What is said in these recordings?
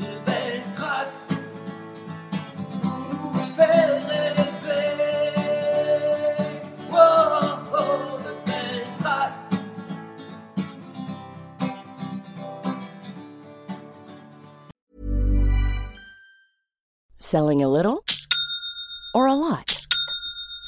de belles traces pour nous faire rêver. Oh, oh, de belles traces. Selling a little?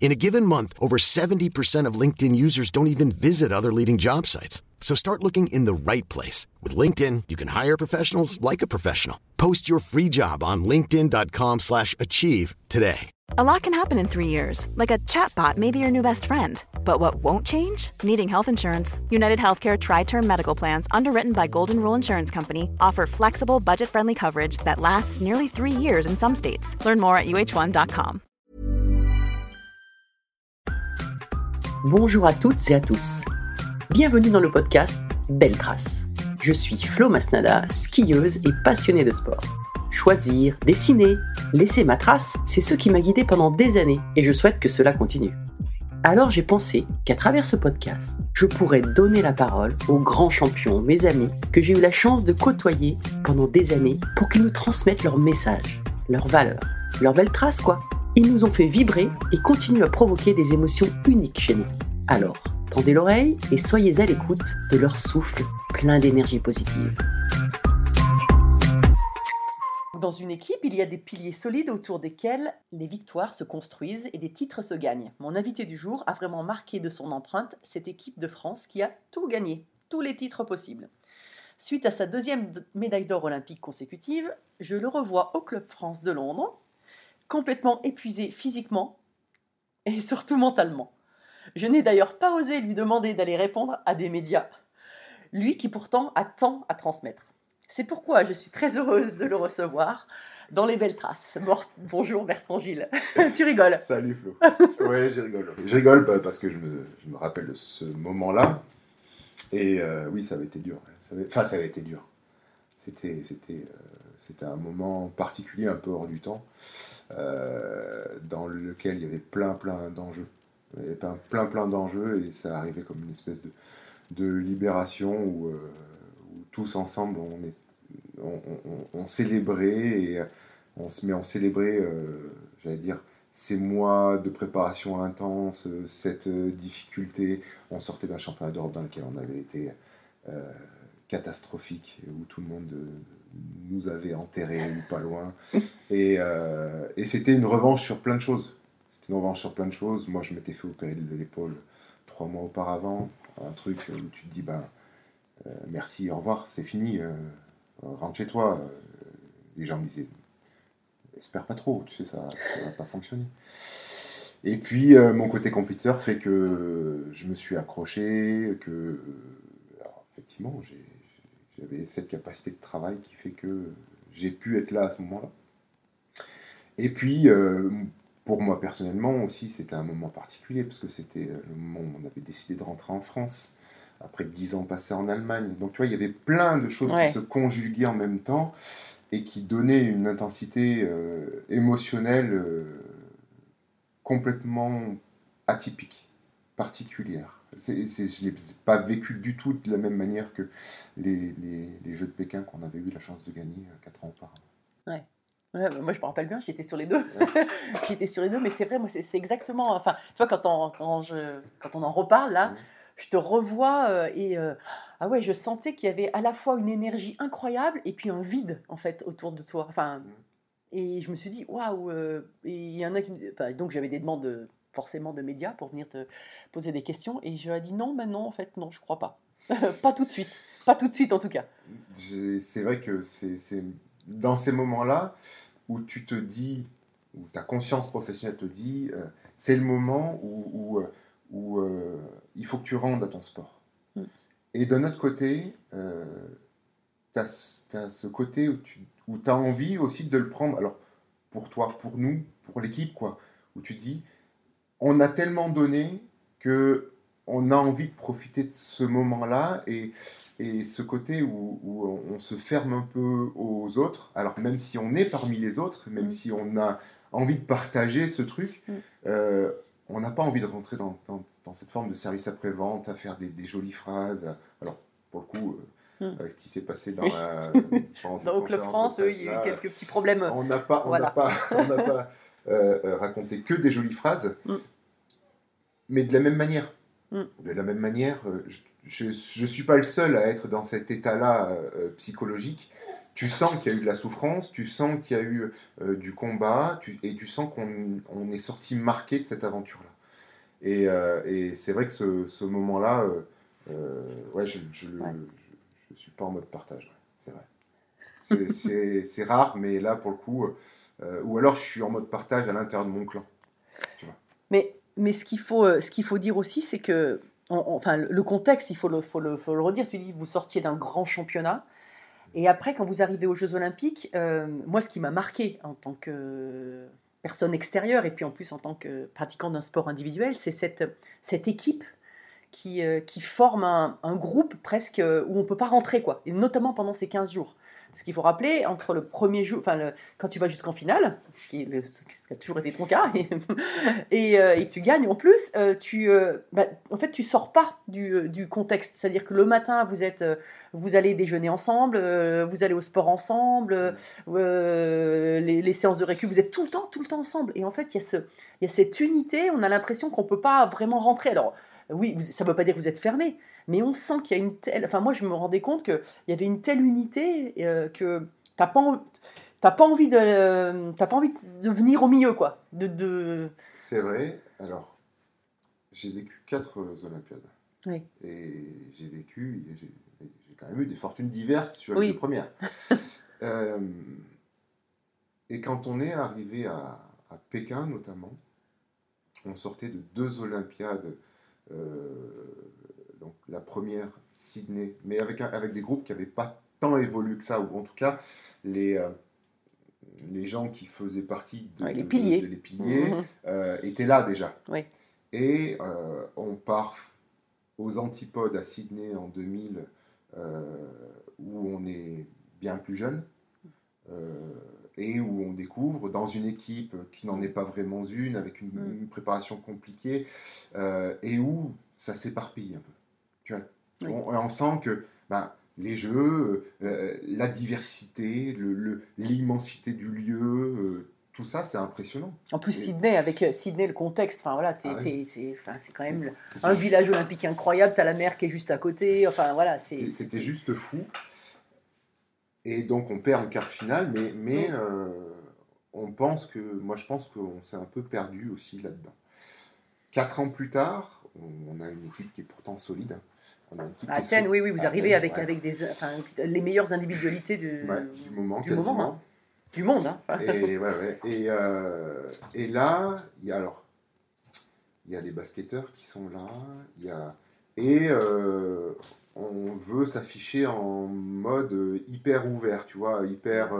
In a given month, over 70% of LinkedIn users don't even visit other leading job sites. So start looking in the right place. With LinkedIn, you can hire professionals like a professional. Post your free job on linkedin.com slash achieve today. A lot can happen in three years, like a chatbot may be your new best friend. But what won't change? Needing health insurance. United Healthcare Tri Term Medical Plans, underwritten by Golden Rule Insurance Company, offer flexible, budget friendly coverage that lasts nearly three years in some states. Learn more at uh1.com. Bonjour à toutes et à tous. Bienvenue dans le podcast Belle Trace. Je suis Flo Masnada, skieuse et passionnée de sport. Choisir, dessiner, laisser ma trace, c'est ce qui m'a guidée pendant des années et je souhaite que cela continue. Alors j'ai pensé qu'à travers ce podcast, je pourrais donner la parole aux grands champions, mes amis, que j'ai eu la chance de côtoyer pendant des années pour qu'ils nous transmettent leurs messages, leurs valeurs, leurs belles traces quoi. Ils nous ont fait vibrer et continuent à provoquer des émotions uniques chez nous. Alors, tendez l'oreille et soyez à l'écoute de leur souffle plein d'énergie positive. Dans une équipe, il y a des piliers solides autour desquels les victoires se construisent et des titres se gagnent. Mon invité du jour a vraiment marqué de son empreinte cette équipe de France qui a tout gagné, tous les titres possibles. Suite à sa deuxième médaille d'or olympique consécutive, je le revois au Club France de Londres, complètement épuisé physiquement et surtout mentalement. Je n'ai d'ailleurs pas osé lui demander d'aller répondre à des médias, lui qui pourtant a tant à transmettre. C'est pourquoi je suis très heureuse de le recevoir dans les belles traces. Bonjour Bertrand Gilles. tu rigoles Salut Flo. Oui, je rigole. Je rigole bah, parce que je me, je me rappelle de ce moment-là. Et euh, oui, ça avait été dur. Ça avait- Enfin, ça avait été dur. C'était, euh, c'était un moment particulier, un peu hors du temps, dans lequel il y avait plein, plein d'enjeux. Il y avait plein, plein, plein d'enjeux et ça arrivait comme une espèce de, de libération où, euh, tous ensemble on, on, célébrait et on se met en célébrer, euh, j'allais dire, ces mois de préparation intense, euh, cette euh, difficulté. On sortait d'un championnat d'Europe dans lequel on avait été euh, catastrophique, où tout le monde euh, nous avait enterrés pas loin. Et, euh, et c'était une revanche sur plein de choses. C'était une revanche sur plein de choses. Moi, je m'étais fait opérer de l'épaule trois mois auparavant. Un truc où tu te dis, ben, euh, merci, au revoir, c'est fini, euh, rentre chez toi. Les gens me disaient, espère pas trop, tu sais, ça, ça va pas fonctionner. Et puis, mon côté compétiteur fait que je me suis accroché, que, alors, effectivement, j'ai- j'avais cette capacité de travail qui fait que j'ai pu être là à ce moment-là. Et puis, euh, pour moi personnellement aussi, c'était un moment particulier, parce que c'était le moment où on avait décidé de rentrer en France, après dix ans passés en Allemagne. Donc, tu vois, il y avait plein de choses Ouais. qui se conjuguaient en même temps et qui donnaient une intensité euh, émotionnelle euh, complètement atypique, particulière. C'est, c'est- je ne l'ai pas vécu du tout de la même manière que les, les- les Jeux de Pékin qu'on avait eu la chance de gagner euh, quatre ans auparavant. Ouais, bah, moi, je me rappelle bien, j'étais sur les deux. j'étais sur les deux, mais c'est vrai, moi, c'est c'est exactement. Enfin, tu vois, quand on, quand, je, quand on en reparle, là, je te revois euh, et. euh, ah ouais, je sentais qu'il y avait à la fois une énergie incroyable et puis un vide en fait autour de toi. Enfin, et je me suis dit waouh. euh, et il y en a qui, me- enfin, donc j'avais des demandes de- forcément de médias pour venir te poser des questions et je leur ai dit non, maintenant en fait non, je crois pas, pas tout de suite, pas tout de suite en tout cas. C'est vrai que c'est c'est dans ces moments-là où tu te dis, où ta conscience professionnelle te dit, euh, c'est le moment où, où, euh, où, euh, il faut que tu rendes à ton sport. Mm. Et d'un autre côté, tu as, ce côté où tu où as envie aussi de le prendre, alors pour toi, pour nous, pour l'équipe, quoi, où tu dis, on a tellement donné que on a envie de profiter de ce moment-là et, et ce côté où, où on- se ferme un peu aux autres, alors même si on est parmi les autres, même Mm. si on a envie de partager ce truc, Mm. euh, on n'a pas envie de rentrer dans, dans- dans cette forme de service après-vente, à faire des, des jolies phrases. Alors, pour le coup, euh, Mm. ce qui s'est passé dans Oui. la... cette Dans Au Club France, il y a eu quelques petits problèmes. on n'a pas, on Voilà. n'a pas, on n'a pas euh, euh, raconté que des jolies phrases, Mm. mais de la même manière. Mm. De la même manière, euh, je ne suis pas le seul à être dans cet état-là euh, psychologique. Tu sens qu'il y a eu de la souffrance, tu sens qu'il y a eu euh, du combat, tu- et tu sens qu'on on est sorti marqué de cette aventure-là. Et, et c'est vrai que ce, ce moment-là, ouais, je ne Ouais. suis pas en mode partage, c'est vrai. C'est rare, mais là, pour le coup, euh, ou alors je suis en mode partage à l'intérieur de mon clan. Mais, mais ce qu'il faut, euh, ce qu'il faut dire aussi, c'est que, enfin, le contexte, il faut le, faut le, faut le redire. Tu dis, vous sortiez d'un grand championnat. Et après, quand vous arrivez aux Jeux Olympiques, euh, moi, ce qui m'a marqué en tant que personne extérieure et puis en plus en tant que pratiquant d'un sport individuel, c'est cette, cette équipe qui, qui forme un, un groupe presque où on ne peut pas rentrer, quoi. Et notamment pendant ces 15 jours. Ce qu'il faut rappeler, entre le premier jour, enfin, quand tu vas jusqu'en finale, ce qui, a toujours été ton cas, euh, et tu gagnes en plus, euh, tu, euh, bah, en fait, tu sors pas du, euh, du contexte. C'est-à-dire que le matin, vous êtes, vous allez déjeuner ensemble, vous allez au sport ensemble, les, séances de récup, vous êtes tout le temps, tout le temps ensemble. Et en fait, il y a cette unité. On a l'impression qu'on peut pas vraiment rentrer. Alors, oui, ça ne veut pas dire que vous êtes fermé, mais on sent qu'il y a une telle. Enfin, moi, je me rendais compte qu'il y avait une telle unité euh, que t'as pas, en- t'as pas envie de, euh, t'as pas envie de venir au milieu, quoi. De, de... C'est vrai. Alors, j'ai vécu quatre euh, Olympiades. Oui. Et j'ai vécu, j'ai quand même eu des fortunes diverses sur Oui. les deux premières. Euh, et quand on est arrivé à, à Pékin, notamment, on sortait de deux Olympiades. euh, donc la première, Sydney, mais avec, avec des groupes qui n'avaient pas tant évolué que ça, ou en tout cas, les, euh, les gens qui faisaient partie de, Ouais, les de- piliers. de- les piliers Mhm. euh, était là déjà. Oui. Et euh, on part aux antipodes à Sydney en 2000, euh, où on est bien plus jeune, et où on découvre dans une équipe qui n'en est pas vraiment une, avec une, une préparation compliquée, et où ça s'éparpille un peu. Tu vois, Oui. on, on sent que ben, les jeux, euh, la diversité, le- le- l'immensité du lieu, euh, tout ça, c'est impressionnant. En plus, Et- Sydney, avec euh, Sydney, le contexte, enfin voilà, Ah c'est quand même un village olympique incroyable, t'as la mer qui est juste à côté, enfin voilà. C'était- juste fou. Et donc on perd le quart final, mais, mais euh, on pense que, moi je pense qu'on s'est un peu perdu aussi là-dedans. Quatre ans plus tard, on, on a une équipe qui est pourtant solide. hein. On a une équipe À qui est Athènes, oui, oui, vous arrivez Athènes, avec, ouais. avec des, enfin, les meilleures individualités du, Ouais, du moment, du moment, hein. du monde. hein. Et, ouais, ouais. Et, euh, et là, il y a alors, il y a les basketteurs qui sont là, il y a, et euh, on veut s'afficher en mode hyper ouvert, tu vois, hyper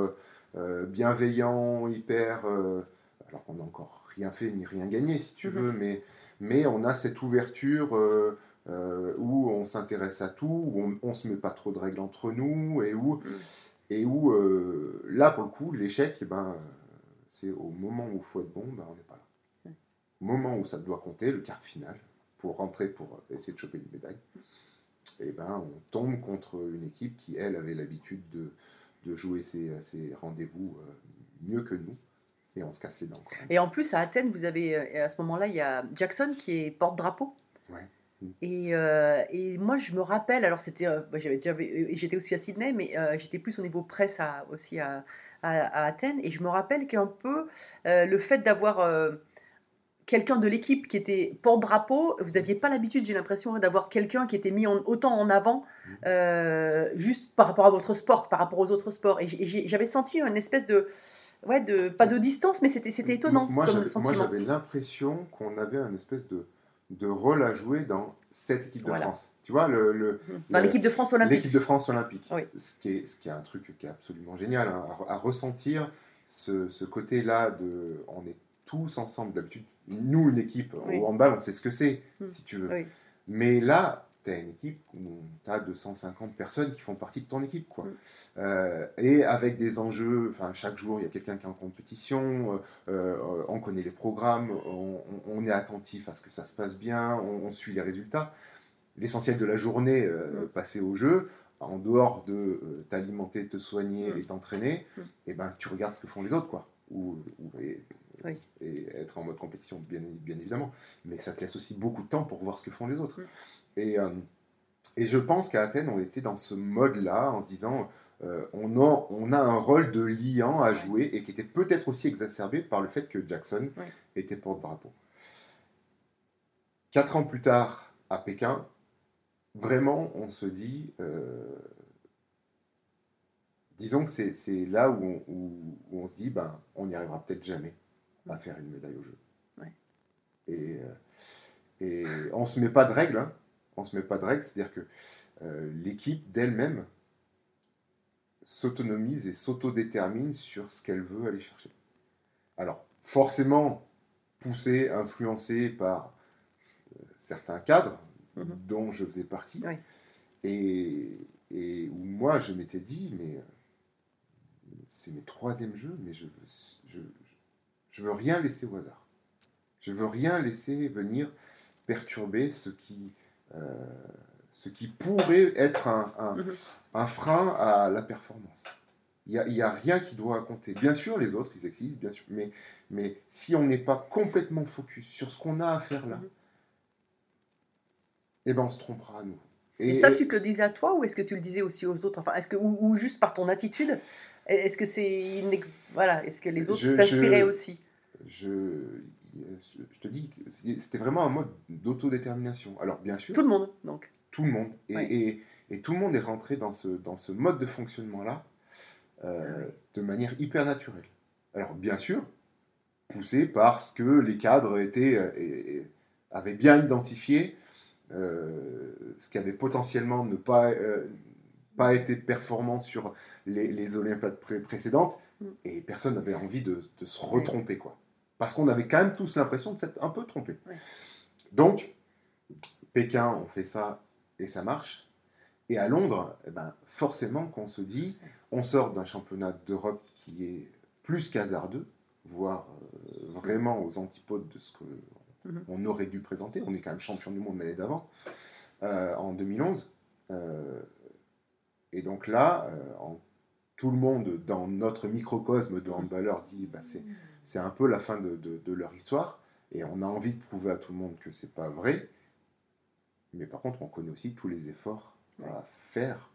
euh, bienveillant, hyper, alors qu'on n'a encore rien fait ni rien gagné si tu Mhm. veux, mais, mais on a cette ouverture euh, où on s'intéresse à tout, où on, on se met pas trop de règles entre nous, et où et où euh, là pour le coup l'échec eh ben c'est au moment où il faut être bon ben, on n'est pas là au moment où ça doit compter le quart de finale pour rentrer pour essayer de choper une médaille et ben on tombe contre une équipe qui elle avait l'habitude de, de jouer ses, ses rendez-vous euh, mieux que nous et on se casse les dents. Et en plus, à Athènes, vous avez, à ce moment-là, il y a Jackson qui est porte-drapeau. Ouais. Et, euh, et moi, je me rappelle, alors c'était, euh, bah, j'avais déjà, j'étais aussi à Sydney, mais euh, j'étais plus au niveau presse à- aussi à, à- à Athènes. Et je me rappelle qu'un peu le fait d'avoir quelqu'un de l'équipe qui était porte-drapeau, vous n'aviez pas l'habitude, j'ai l'impression, hein, d'avoir quelqu'un qui était mis en- autant en avant, euh, juste par rapport à votre sport, par rapport aux autres sports. Et j'avais senti une espèce de, ouais, de, pas de distance, mais c'était, c'était étonnant Moi, comme j'avais- moi, sentiment. j'avais l'impression qu'on avait un espèce de, de rôle à jouer dans cette équipe de Voilà. France. Tu vois, le, le- Dans l'équipe de France olympique. l'équipe de France olympique. Oui. Ce, qui est, ce qui est un truc qui est absolument génial, hein, à, à ressentir ce, ce côté-là de. On est tous ensemble. D'habitude, nous, une équipe Oui. au handball, on sait ce que c'est, Mm. si tu veux. Oui. Mais là, tu as une équipe où tu as 250 personnes qui font partie de ton équipe. Quoi. Mm. Euh, et avec des enjeux, enfin, chaque jour, il y a quelqu'un qui est en compétition, euh, euh, on connaît les programmes, on, est attentif à ce que ça se passe bien, on, on suit les résultats. L'essentiel de la journée euh, Mm. passée au jeu, en dehors de t'alimenter, te soigner Mm. et t'entraîner, et ben, tu regardes ce que font les autres. Quoi. Ou, ou- et, Oui. et être en mode compétition, bien, bien évidemment. Mais ça te laisse aussi beaucoup de temps pour voir ce que font les autres. Et, euh, et je pense qu'à Athènes, on était dans ce mode-là, en se disant, euh, on, a, on a un rôle de liant à jouer, et qui était peut-être aussi exacerbé par le fait que Jackson était porte-drapeau. Quatre ans plus tard, à Pékin, vraiment, on se dit, euh, disons que c'est là où on, où- où on se dit, ben, on n'y arrivera peut-être jamais à faire une médaille au jeu. Ouais. Et, et on se met pas de règles, hein. On se met pas de règles, c'est-à-dire que euh, l'équipe d'elle-même s'autonomise et s'autodétermine sur ce qu'elle veut aller chercher. Alors, forcément, poussée, influencée par euh, certains cadres, Mhm. dont je faisais partie, Oui. et, et où moi, je m'étais dit, mais euh, c'est mes troisième jeux, mais je, je, je veux rien laisser au hasard. Je veux rien laisser venir perturber ce qui, ce qui pourrait être un, un- Mhm. un frein à la performance. Il n'y a, il y a rien qui doit compter. Bien sûr, les autres, ils existent, bien sûr, mais, mais si on n'est pas complètement focus sur ce qu'on a à faire là, Mhm. eh ben on se trompera à nous. Et, ça, tu te le disais à toi ou est-ce que tu le disais aussi aux autres? Enfin, est-ce que, ou, ou juste par ton attitude? Est-ce que c'est une ex- voilà, est-ce que les autres s'inspiraient aussi? je, je te dis, que c'était vraiment un mode d'autodétermination. Alors, bien sûr, Tout le monde, donc. tout le monde. Et, Ouais. et- et tout le monde est rentré dans ce, dans ce mode de fonctionnement-là euh, de manière hyper naturelle. Alors, bien sûr, poussé parce que les cadres étaient, euh, et- avaient bien identifié euh, ce qui avait potentiellement ne pas, euh, pas été performant sur les, les Olympiades pré- précédentes, Mm. et personne n'avait envie de, de se retromper. Quoi. Parce qu'on avait quand même tous l'impression de s'être un peu trompé. Oui. Donc, Pékin, on fait ça et ça marche. Et à Londres, eh ben, forcément qu'on se dit, on sort d'un championnat d'Europe qui est plus qu'hasardeux, voire euh, vraiment aux antipodes de ce qu'on Mhm. aurait dû présenter. On est quand même champion du monde l'année d'avant, euh, en 2011. Euh, et donc là, en- tout le monde dans notre microcosme de handballeurs dit bah, c'est, c'est un peu la fin de, de- de leur histoire. Et on a envie de prouver à tout le monde que c'est pas vrai. Mais par contre, on connaît aussi tous les efforts à faire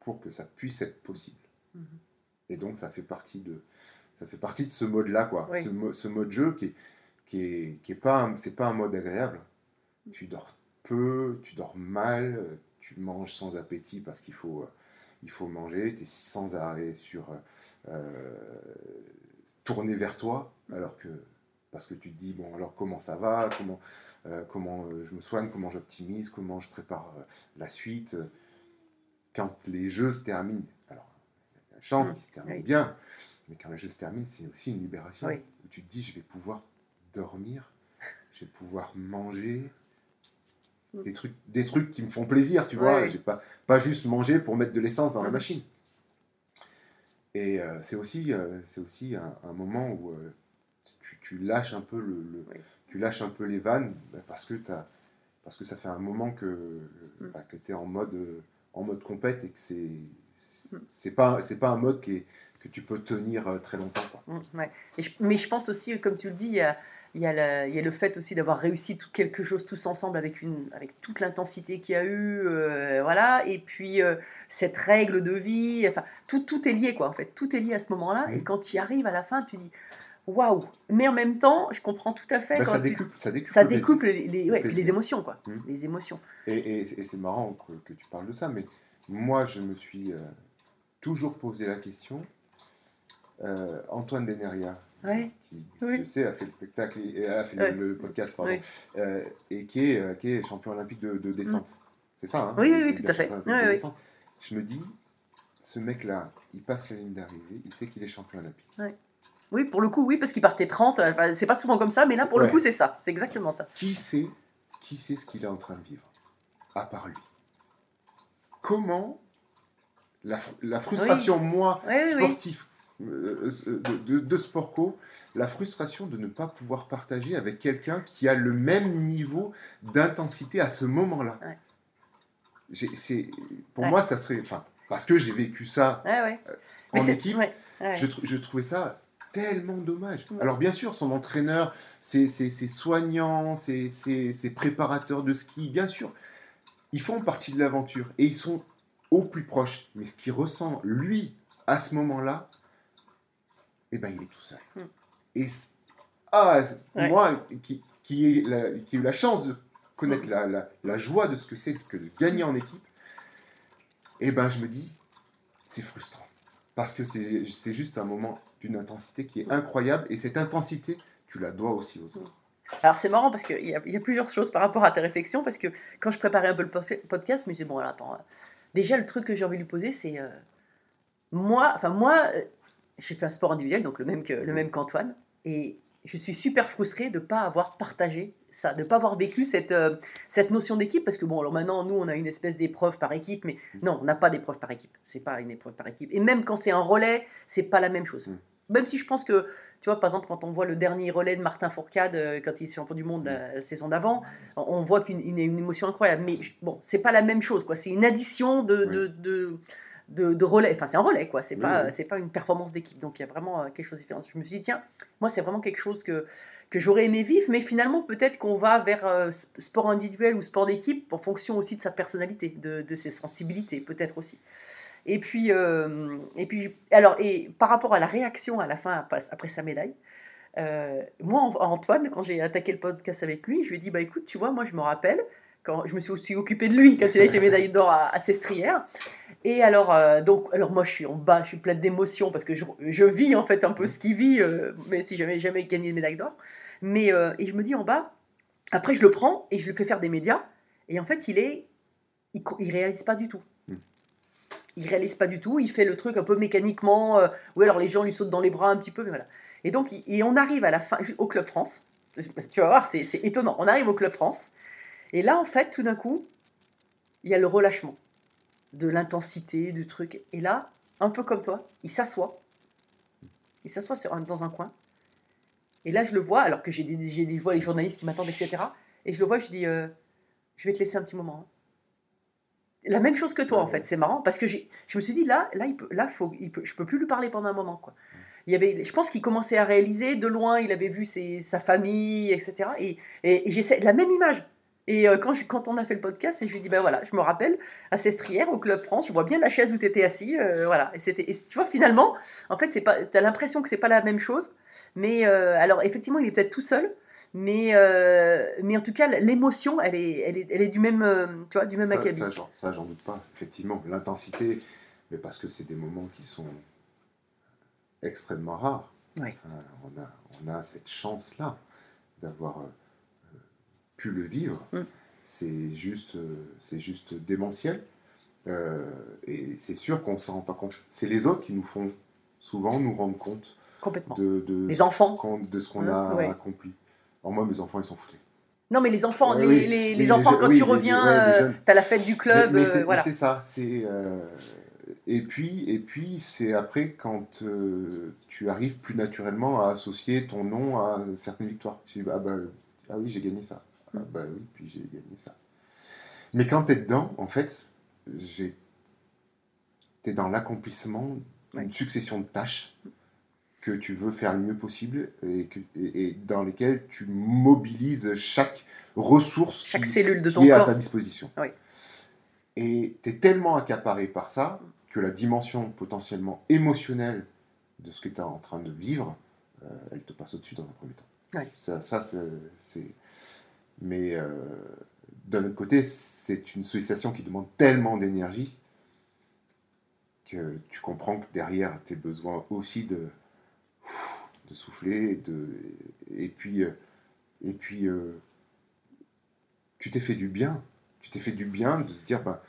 pour que ça puisse être possible. Mhm. Et donc, ça fait partie de, ça fait partie de ce mode-là, quoi. Oui. Ce, mo- ce mode jeu qui est, qui est, qui est pas, un- c'est pas un mode agréable. Tu dors peu, tu dors mal, tu manges sans appétit parce qu'il faut, euh, il faut manger. Tu es sans arrêt sur euh, tourner vers toi, alors que parce que tu te dis bon alors comment ça va, comment euh, comment euh, je me soigne, comment j'optimise, comment je prépare euh, la suite. Quand les jeux se terminent, alors la chance Mm, qu'ils se terminent oui. bien, mais quand les jeux se terminent, c'est aussi une libération Oui. où tu te dis je vais pouvoir dormir, je vais pouvoir manger. Des trucs, des trucs qui me font plaisir, tu vois. ouais. J'ai pas, pas juste manger pour mettre de l'essence dans la machine. Et euh, c'est aussi, euh, c'est aussi un, un moment où euh, tu, tu lâches un peu le, le- Oui. tu lâches un peu les vannes bah, parce que t'as- parce que ça fait un moment que Mm. bah, que tu es en mode en mode compète et que c'est Mm. c'est pas c'est pas un mode qui est que tu peux tenir très longtemps. Quoi. Mm, ouais. Et je- mais je pense aussi, comme tu le dis, il y a, il y a, la- il y a le fait aussi d'avoir réussi tout, quelque chose tous ensemble avec, une, avec toute l'intensité qu'il y a eu, euh, voilà. Et puis euh, cette règle de vie, enfin, tout, tout est lié, quoi. En fait, tout est lié à ce moment-là. Et quand tu y arrives à la fin, tu dis waouh. Mais en même temps, je comprends tout à fait. Bah, quand ça, tu- découpe, ça découpe. ça les, ouais, émotions, quoi. Mhm. Les émotions. Et, et- et c'est marrant que, que tu parles de ça, mais moi, je me suis euh, toujours posé la question. euh, Antoine Deneria, Ouais. qui, Oui. je sais, a fait le spectacle, et, a fait Ouais. le, le podcast, pardon, euh, et qui est, euh, qui est champion olympique de, de descente. C'est ça, hein Oui, oui, tout à fait. de. Je me dis, ce mec-là, il passe la ligne d'arrivée, il sait qu'il est champion olympique. Oui, pour le coup, oui, parce qu'il partait 30. euh, enfin, c'est pas souvent comme ça, mais là, pour le coup, c'est ça. C'est exactement ça. Qui sait, qui sait ce qu'il est en train de vivre, à part lui? Comment la, la frustration, moi, Oui, oui, oui. sportif, de, de- de sport co, la frustration de ne pas pouvoir partager avec quelqu'un qui a le même niveau d'intensité à ce moment-là. Ouais. C'est- Pour Ouais. moi, ça serait. Enfin, parce que j'ai vécu ça Ouais, ouais. en équipe, je, tr- je trouvais ça tellement dommage. Alors bien sûr, son entraîneur, ses, ses- ses soignants, ses préparateurs de ski, bien sûr, ils font partie de l'aventure et ils sont au plus proche. Mais ce qu'il ressent, lui, à ce moment-là, eh ben, il est tout seul. Mm. Et ah, Ouais. moi, qui, qui, ai la- qui ai eu la chance de Mm. connaître la, la- la joie de ce que c'est que de gagner en équipe, eh ben, je me dis, c'est frustrant. Parce que c'est juste un moment d'une intensité qui est incroyable. Et cette intensité, tu la dois aussi aux autres. Alors c'est marrant parce qu'il y, y a plusieurs choses par rapport à tes réflexions, parce que quand je préparais un peu le podcast, je me disais, bon alors attends, euh, déjà le truc que j'ai envie de lui poser, c'est, euh, moi, enfin moi, j'ai fait un sport individuel, donc le même que le même qu'Antoine, et je suis super frustrée de ne pas avoir partagé ça, de ne pas avoir vécu cette, euh, cette notion d'équipe, parce que bon, alors maintenant, nous, on a une espèce d'épreuve par équipe, mais non, on n'a pas d'épreuve par équipe, c'est pas une épreuve par équipe, et même quand c'est un relais, c'est pas la même chose. Mm. Même si je pense que tu vois, par exemple, quand on voit le dernier relais de Martin Fourcade, euh, quand il est champion du monde la, la saison d'avant, on voit qu'une une, une émotion incroyable. Mais bon, c'est pas la même chose, quoi. C'est une addition de, de, de, de- de relais. Enfin, c'est un relais, quoi. C'est pas, oui. c'est pas une performance d'équipe. Donc, il y a vraiment euh, quelque chose de différent. Je me suis dit, tiens, moi, c'est vraiment quelque chose que, que j'aurais aimé vivre, mais finalement, peut-être qu'on va vers euh, sport individuel ou sport d'équipe en fonction aussi de sa personnalité, de, de ses sensibilités, peut-être aussi. Et puis, euh, et puis, alors, et par rapport à la réaction à la fin après, après sa médaille, euh, moi, An- Antoine, quand j'ai attaqué le podcast avec lui, je lui ai dit, bah écoute, tu vois, moi, je me rappelle quand je me suis aussi occupée de lui quand il a été médaillé d'or à, à Sestrières. Et alors, euh, donc, alors moi, je suis en bas, je suis pleine d'émotions parce que je, je vis en fait un peu ce qu'il vit, euh, mais si j'avais jamais gagné de médaille d'or. Mais euh, et je me dis en bas, après je le prends et je le fais faire des médias. Et en fait, il est, il, réalise pas du tout. Mm. Il réalise pas du tout. Il fait le truc un peu mécaniquement. euh, oui, alors les gens lui sautent dans les bras un petit peu, mais voilà. Et donc, il- et on arrive à la fin au club France. Tu vas voir, c'est étonnant. On arrive au club France. Et là, en fait, tout d'un coup, il y a le relâchement de l'intensité du truc. Et là, un peu comme toi, il s'assoit. Il s'assoit dans un coin. Et là, je le vois, alors que j'ai des, des, les journalistes qui m'attendent, etc. Et je le vois, je dis, euh, je vais te laisser un petit moment. hein. La même chose que toi, en fait. C'est marrant parce que je me suis dit, là, là, il peut, là faut, je peux plus lui parler pendant un moment. Quoi. Il y avait, je pense qu'il commençait à réaliser de loin, il avait vu sa famille, etc. Et, et, et j'essaie la même image. Et euh, quand, je- quand on a fait le podcast, et je lui dis, ben voilà, je me rappelle, à Sestrières, au Club France, je vois bien la chaise où tu étais assis. euh, voilà. Et, c'était, et tu vois, finalement, en fait, tu as l'impression que c'est pas la même chose. Mais euh, alors, effectivement, il est peut-être tout seul. Mais, euh, mais en tout cas, l'émotion, elle est, elle est, elle est du même, tu vois, du même Ça, acabit. ça, j'en- ça, j'en doute pas, effectivement. L'intensité, mais parce que c'est des moments qui sont extrêmement rares. On, a, on a cette chance-là d'avoir pu le vivre. Mm. C'est juste, euh, c'est juste démentiel. Euh, et c'est sûr qu'on ne s'en rend pas compte. C'est les autres qui nous font souvent nous rendre compte Complètement. de, de, Les enfants. de ce qu'on Hein, a ouais. accompli. Alors moi, mes enfants, ils sont foutés. Non, mais les enfants, Ouais, les, oui. les, Oui, les les enfants, quand oui, tu reviens, ouais, euh, jeunes. t'as la fête du club, Mais, mais euh, c'est voilà. mais c'est ça. C'est et puis et puis c'est après quand euh, tu arrives plus naturellement à associer ton nom à certaines victoires. Tu dis ah bah ah oui j'ai gagné ça. Ah bah oui puis j'ai gagné ça. Mais quand tu es dedans, en fait, j'ai t'es dans l'accomplissement une Ouais. succession de tâches que tu veux faire le mieux possible et, que- et- et dans lesquelles tu mobilises chaque ressource Chaque qui, cellule de qui ton est à ta disposition. Oui. Et tu es tellement accaparé par ça que la dimension potentiellement émotionnelle de ce que tu es en train de vivre, euh, elle te passe au-dessus dans un premier temps. Ça, ça c'est. Mais euh, d'un autre côté, c'est une sollicitation qui demande tellement d'énergie que tu comprends que derrière, tu as besoin aussi de, de souffler, de, et puis, euh, et puis euh, tu t'es fait du bien. Tu t'es fait du bien de se dire, bah,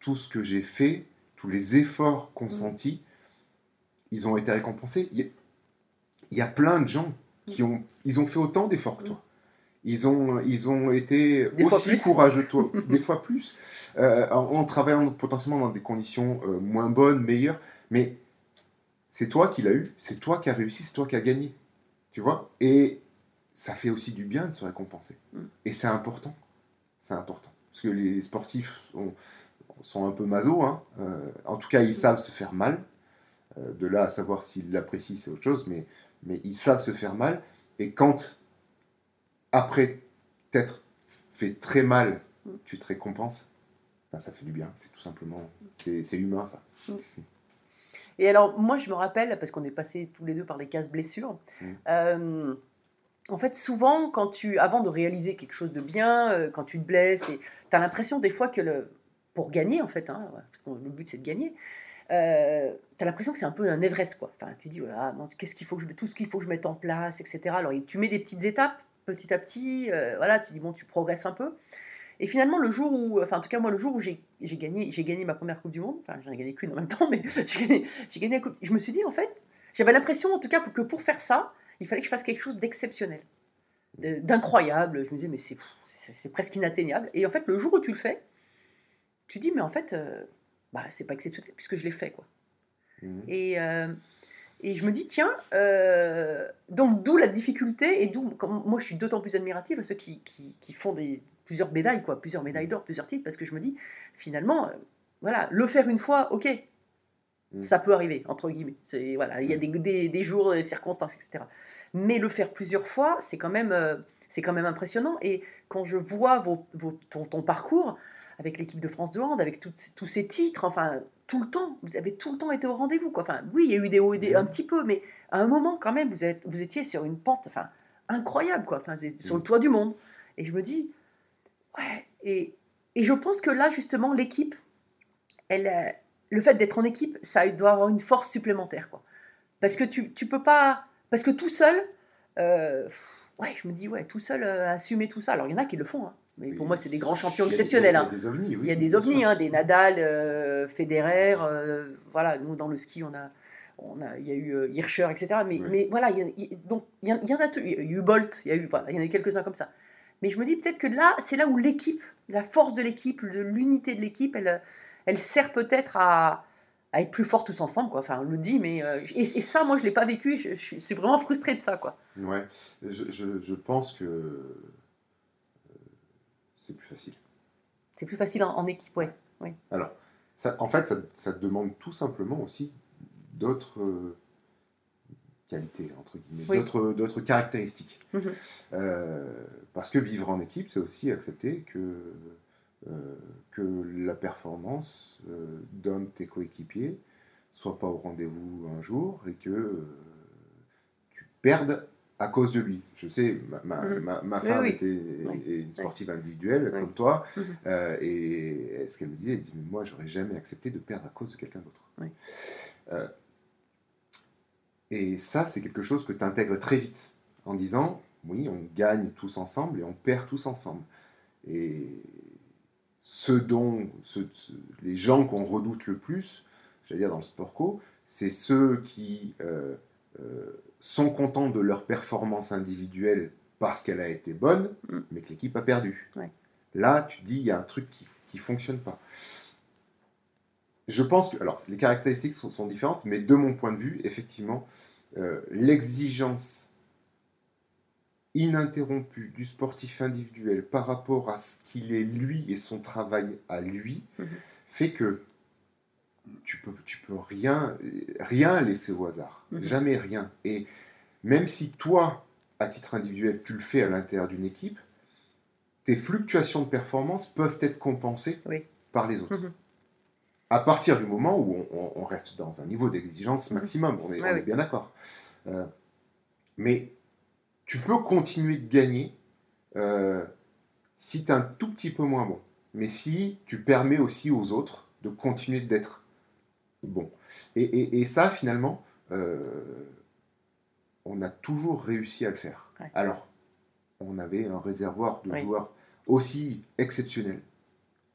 tout ce que j'ai fait, tous les efforts consentis, ils ont été récompensés. Il y, a, il y a plein de gens qui ont, ils ont fait autant d'efforts que toi. Ils ont, ils ont été Des aussi courageux que toi, des fois plus, euh, en, en travaillant potentiellement dans des conditions euh, moins bonnes, meilleures, mais c'est toi qui l'as eu, c'est toi qui as réussi, c'est toi qui as gagné, tu vois? Et ça fait aussi du bien de se récompenser. Mm. Et c'est important, c'est important. Parce que les, les sportifs sont, sont un peu maso, hein. Euh, en tout cas ils savent se faire mal. De là à savoir s'ils l'apprécient, c'est autre chose, mais, mais ils savent se faire mal. Et quand, après t'être fait très mal, tu te récompenses, ben, ça fait du bien, c'est tout simplement, c'est humain ça. Et alors, moi, je me rappelle, parce qu'on est passés tous les deux par les cases blessures, Mm. euh, en fait, souvent, quand tu, avant de réaliser quelque chose de bien, euh, quand tu te blesses, tu as l'impression des fois que le, pour gagner, en fait, hein, parce que le but c'est de gagner, euh, tu as l'impression que c'est un peu un Everest, quoi. Enfin, tu dis, voilà, bon, qu'est-ce qu'il faut que je, tout ce qu'il faut que je mette en place, etc. Alors, tu mets des petites étapes, petit à petit, euh, voilà, tu dis, bon, tu progresses un peu. Et finalement, le jour où, enfin, en tout cas, moi, le jour où j'ai gagné, j'ai gagné ma première Coupe du Monde, enfin, j'en ai gagné qu'une en même temps, mais j'ai gagné, la Coupe. Je me suis dit, en fait, j'avais l'impression, en tout cas, que pour faire ça, il fallait que je fasse quelque chose d'exceptionnel, de- d'incroyable. Je me disais, mais c'est presque inatteignable. Et en fait, le jour où tu le fais, tu dis, mais en fait, euh, bah, c'est pas exceptionnel puisque je l'ai fait, quoi. Mhm. Et, euh, et je me dis, tiens, euh, donc d'où la difficulté, et d'où, moi je suis d'autant plus admirative à ceux qui, qui, qui font des, plusieurs médailles, quoi, plusieurs médailles d'or, plusieurs titres, parce que je me dis, finalement, euh, voilà, le faire une fois, ok, Mm. ça peut arriver, entre guillemets. C'est, voilà, il y a des, des, des jours, des circonstances, etc. Mais le faire plusieurs fois, c'est quand même, euh, c'est quand même impressionnant. Et quand je vois vos, vos- ton, ton parcours avec l'équipe de France de hand, avec tous ces titres, enfin, tout le temps, vous avez tout le temps été au rendez-vous. Quoi. Enfin, oui, il y a eu des hauts et des un petit peu, mais à un moment, quand même, vous, êtes, vous étiez sur une pente enfin, incroyable, quoi. Enfin, sur le Mm. toit du monde. Et je me dis, ouais, et, et je pense que là, justement, l'équipe, elle, euh, le fait d'être en équipe, ça doit avoir une force supplémentaire, quoi. Parce que tu, tu peux pas, parce que tout seul, euh, ouais, je me dis, ouais, tout seul, euh, assumer tout ça. Alors, il y en a qui le font, hein. Mais Oui. pour moi, c'est des grands champions exceptionnels. hein. Il y a des ovnis, oui. Il y a des ovnis, hein, des Nadal, euh, Federer, euh, voilà, nous dans le ski on a, on a, il y a eu euh, Hirscher, etc. Mais, Oui. mais voilà, il y, a- il- donc il y, en- a, il y a eu Bolt, il y a eu, voilà, il y en a eu quelques-uns comme ça. Mais je me dis peut-être que là, c'est là où l'équipe, la force de l'équipe, l'unité de l'équipe, elle, elle sert peut-être à, à être plus fort tous ensemble, quoi. Enfin, on le dit, mais euh, et, et ça, moi, je l'ai pas vécu. Je, je suis vraiment frustrée de ça, quoi. Ouais, je, je, je pense que c'est plus facile. C'est plus facile en, en équipe, ouais. Alors, ça, en fait, ça, ça demande tout simplement aussi d'autres euh, qualités, entre guillemets, Oui. d'autres, d'autres caractéristiques. Mhm. Euh, parce que vivre en équipe, c'est aussi accepter que, euh, que la performance d'un de tes coéquipiers soit pas au rendez-vous un jour et que tu perdes à cause de lui. Je sais, ma, ma, ma- ma Oui, femme oui. était Oui. est une sportive individuelle Oui. comme toi, Mhm. euh, et ce qu'elle me disait, elle dit, mais moi, j'aurais jamais accepté de perdre à cause de quelqu'un d'autre. Euh, et ça, c'est quelque chose que tu intègres très vite, en disant, oui, on gagne tous ensemble et on perd tous ensemble. Et ce dont ce- les gens qu'on redoute le plus, j'allais dire dans le sport co, c'est ceux qui euh, sont contents de leur performance individuelle parce qu'elle a été bonne, Mm. mais que l'équipe a perdu. Ouais. Là, tu te dis, il y a un truc qui ne fonctionne pas. Je pense que, alors, les caractéristiques sont, sont différentes, mais de mon point de vue, effectivement, euh, l'exigence ininterrompue du sportif individuel par rapport à ce qu'il est lui et son travail à lui Mhm. fait que tu peux, tu peux rien, rien laisser au hasard. Mhm. Jamais rien. Et même si toi, à titre individuel, tu le fais à l'intérieur d'une équipe, tes fluctuations de performance peuvent être compensées Oui. par les autres. Mhm. À partir du moment où on, reste dans un niveau d'exigence Mhm. maximum, on est, Ouais, on oui. est bien d'accord. Euh, mais tu peux continuer de gagner euh, si tu es un tout petit peu moins bon. Mais si tu permets aussi aux autres de continuer d'être bon. Et, et- et ça, finalement, euh, on a toujours réussi à le faire. Ouais. Alors, on avait un réservoir de Oui. joueurs aussi exceptionnels.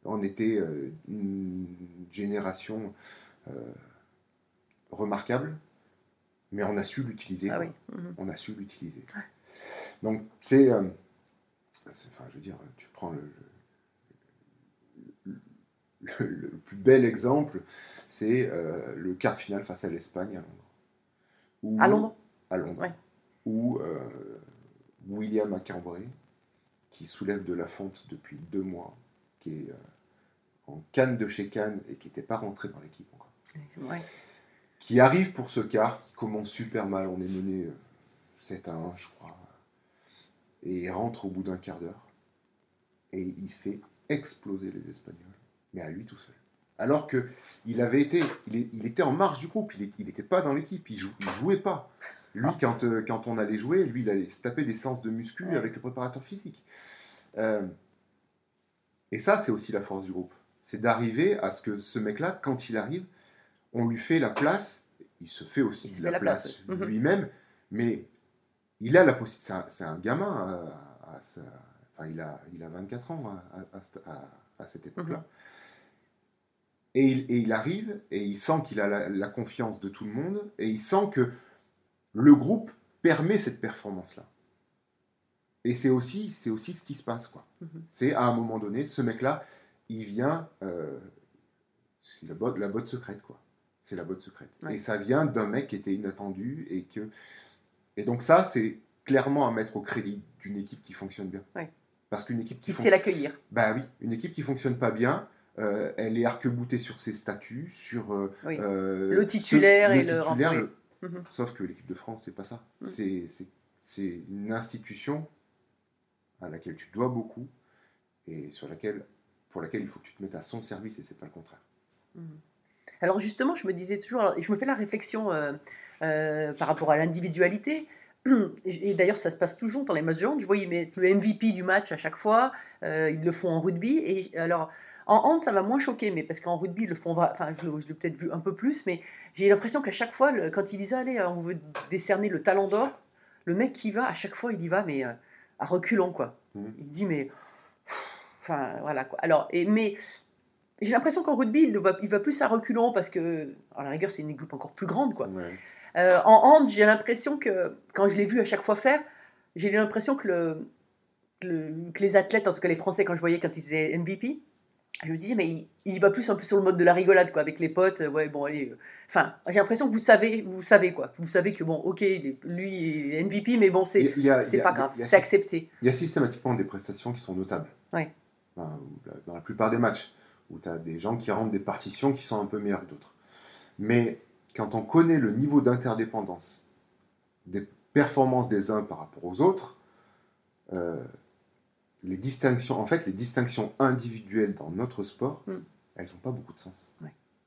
On était euh, une génération euh, remarquable, mais on a su l'utiliser. Ah oui. Mhm. On a su l'utiliser. Donc, c'est. c'est- enfin, je veux dire, tu prends le, le, le- le plus bel exemple, c'est euh, le quart de finale face à l'Espagne à Londres. Où- À Londres À Londres. Ouais. Où euh, William Macambray, qui soulève de la fonte depuis deux mois, qui est euh, en canne de chez Cannes et qui n'était pas rentré dans l'équipe encore Ouais. qui arrive pour ce quart, qui commence super mal. On est mené euh, 7 à 1, je crois. Et il rentre au bout d'un quart d'heure. Et il fait exploser les Espagnols. Mais à lui tout seul. Alors que il avait été, il, est- il était en marge du groupe. Il n'était pas dans l'équipe. Il, jou- il jouait pas. Lui, quand, euh, quand on allait jouer, lui, il allait se taper des séances de muscu avec le préparateur physique. Euh, et ça, c'est aussi la force du groupe. C'est d'arriver à ce que ce mec-là, quand il arrive, on lui fait la place, il se fait aussi se fait la, la place. Mhm. lui-même, mais il a la possibilité. C'est un, gamin, à- à sa- enfin, il, a, il a 24 ans à, à- cette- cette époque-là. Mhm. Et, il, et il arrive, et il sent qu'il a la, la confiance de tout le monde, et il sent que le groupe permet cette performance-là. Et c'est aussi, c'est aussi ce qui se passe, quoi. Mhm. C'est à un moment donné, ce mec-là, il vient, euh, c'est la botte, la botte secrète, quoi. C'est la botte secrète. Ouais. Et ça vient d'un mec qui était inattendu et que, et donc ça, c'est clairement à mettre au crédit d'une équipe qui fonctionne bien. Ouais. Parce qu'une équipe qui, Qui fon- sait l'accueillir. bah oui, une équipe qui fonctionne pas bien, euh, elle est arc-boutée sur ses statuts, sur euh, Oui. euh, Le titulaire ce- et le titulaire, le- Mhm. Sauf que l'équipe de France, c'est pas ça. Mhm. C'est- une institution à laquelle tu dois beaucoup et sur laquelle, pour laquelle il faut que tu te mettes à son service et c'est pas le contraire. Mhm. Alors justement, je me disais toujours, alors, je me fais la réflexion euh, euh, par rapport à l'individualité. Et d'ailleurs, ça se passe toujours dans les matchs de hand. Je mettent le MVP du match à chaque fois. euh, ils le font en rugby. Et alors, en hand, ça m'a moins choqué, mais parce qu'en rugby, ils le font. Enfin, je, je l'ai peut-être vu un peu plus, mais j'ai l'impression qu'à chaque fois, le- quand ils disent allez, on veut décerner le talent d'or, le mec qui va, à chaque fois, il y va, mais euh, à reculons, quoi. Mhm. Il dit, mais. Enfin, voilà, quoi. Alors, et, mais j'ai l'impression qu'en rugby, il va, il va plus à reculons parce que, à la rigueur, c'est une équipe encore plus grande, quoi. Ouais. Euh, en hand, j'ai l'impression que, quand je l'ai vu à chaque fois faire, j'ai l'impression que, le, que le- que les athlètes, en tout cas les Français, quand je voyais quand ils étaient MVP, je me disais, mais il, il va plus un peu sur le mode de la rigolade, quoi, avec les potes. euh, Ouais, bon, allez. euh. Enfin, j'ai l'impression que vous savez, vous savez, quoi. Vous savez que, bon, ok, lui, il est MVP, mais bon, c'est pas grave, c'est accepté. Il y a systématiquement des prestations qui sont notables. Ouais. Enfin, dans la plupart des matchs, où tu as des gens qui rentrent des partitions qui sont un peu meilleures que d'autres. Mais quand on connaît le niveau d'interdépendance des performances des uns par rapport aux autres, euh, les distinctions, en fait, les distinctions individuelles dans notre sport, Mm. elles n'ont pas beaucoup de sens.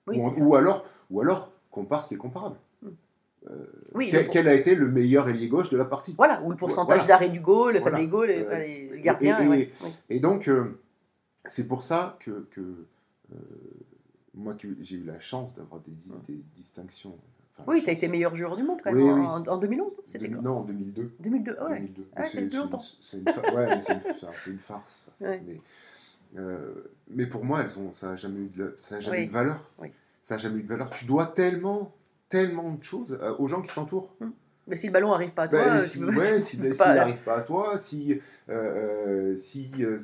Oui, ou, alors, ou alors, compare ce qui est comparable. Mm. Euh, Oui, quel, le- quel a été le meilleur ailier gauche de la partie? Voilà, ou le pourcentage Voilà. d'arrêt du goal, enfin, Voilà. des goals, Euh, les gardiens. et- ouais, et- ouais. Et donc, c'est pour ça que, que, moi, que j'ai eu la chance d'avoir des, di- des distinctions. Enfin, Oui, tu as été meilleur joueur du monde quand même oui. en, en 2011, non C'était Demi- quand Non, en 2002. 2002, ah ouais. 2002. Ah, Mais c'est plus longtemps. une- C'est une, fa- ouais, mais c'est une, c'est un- c'est une farce. ça. Ouais. Mais, euh, mais pour moi, elles ont, ça n'a jamais, eu de, ça a jamais Oui. eu de valeur. Oui. Ça n'a jamais eu de valeur. Tu dois tellement, tellement de choses euh, aux gens qui t'entourent. Mais si le ballon arrive pas à toi, si, tu peux ouais, tu si, peux bah, s'il pas- n'arrive pas à toi, si. euh, si euh,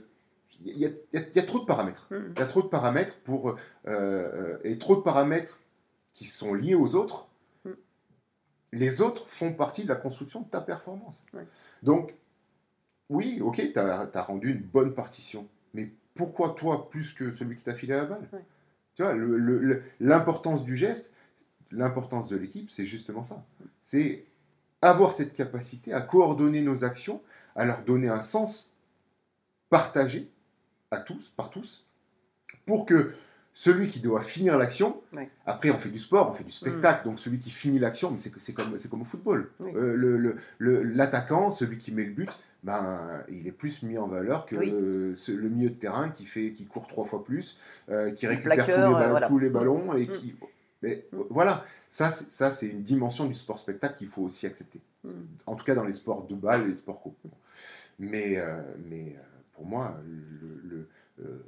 il y, a- y y trop de paramètres. Mm. Il y a trop de paramètres pour. euh, euh, et trop de paramètres qui sont liés aux autres. Mm. Les autres font partie de la construction de ta performance. Ouais. Donc, oui, ok, tu as, rendu une bonne partition. Mais pourquoi toi plus que celui qui t'a filé la balle? Ouais. Tu vois, l'importance du geste, l'importance de l'équipe, c'est justement ça. C'est avoir cette capacité à coordonner nos actions, à leur donner un sens partagé à tous, par tous, pour que celui qui doit finir l'action, Ouais. après on fait du sport, on fait du spectacle, donc celui qui finit l'action, mais c'est comme, c'est comme au football. Oui. Euh, le- le- le- L'attaquant, celui qui met le but, ben, il est plus mis en valeur que Oui. ce- le milieu de terrain qui, fait, qui court trois fois plus, euh, qui récupère tous, les plaqueur, euh, ballons, voilà. tous les Mm. ballons et Mm. qui. Mais Mm. voilà, ça, c'est- ça c'est une dimension du sport spectacle qu'il faut aussi accepter. Mm. En tout cas dans les sports de balle et les sports co. Mais, euh, mais pour moi, le, le, euh,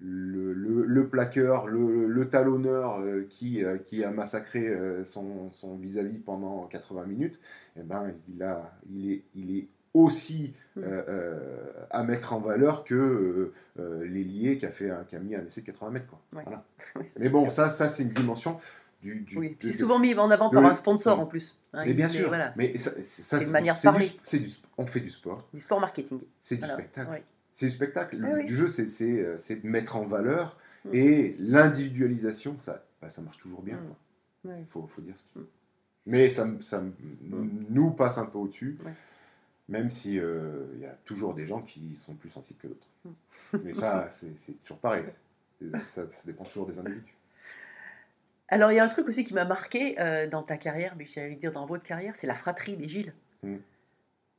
le, le- le plaqueur, le, talonneur euh, qui, euh, qui a massacré son son vis-à-vis pendant 80 minutes, eh ben, il, a, il, est, il est aussi Mm. euh, euh, à mettre en valeur que euh, l'ailier qui a, fait un, qui a mis un essai de 80 mètres. Quoi. Ouais. Voilà. Oui, ça, Mais bon, sûr. ça, ça c'est une dimension du. du Oui, c'est souvent mis en avant par un sponsor Mm. en plus. hein, Mais bien sûr, voilà, mais ça, c'est- ça, C'est une manière de du- du, on fait du sport, du sport marketing. c'est du spectacle. ouais. C'est du spectacle. Le Oui, but oui. du jeu, c'est- euh, c'est de mettre en valeur. Mm. Et l'individualisation, ça, bah, ça marche toujours bien. Mm. Il faut, faut dire ce qu'il Mm. Mais ça, ça me- nous passe un peu au-dessus, même si euh, il y a toujours des gens qui sont plus sensibles que d'autres. Mm. Mais ça, c'est c'est toujours pareil. Ça, ça dépend toujours des individus. Alors, il y a un truc aussi qui m'a marqué euh, dans ta carrière, mais j'allais dire dans votre carrière, c'est la fratrie des Gilles. Mm.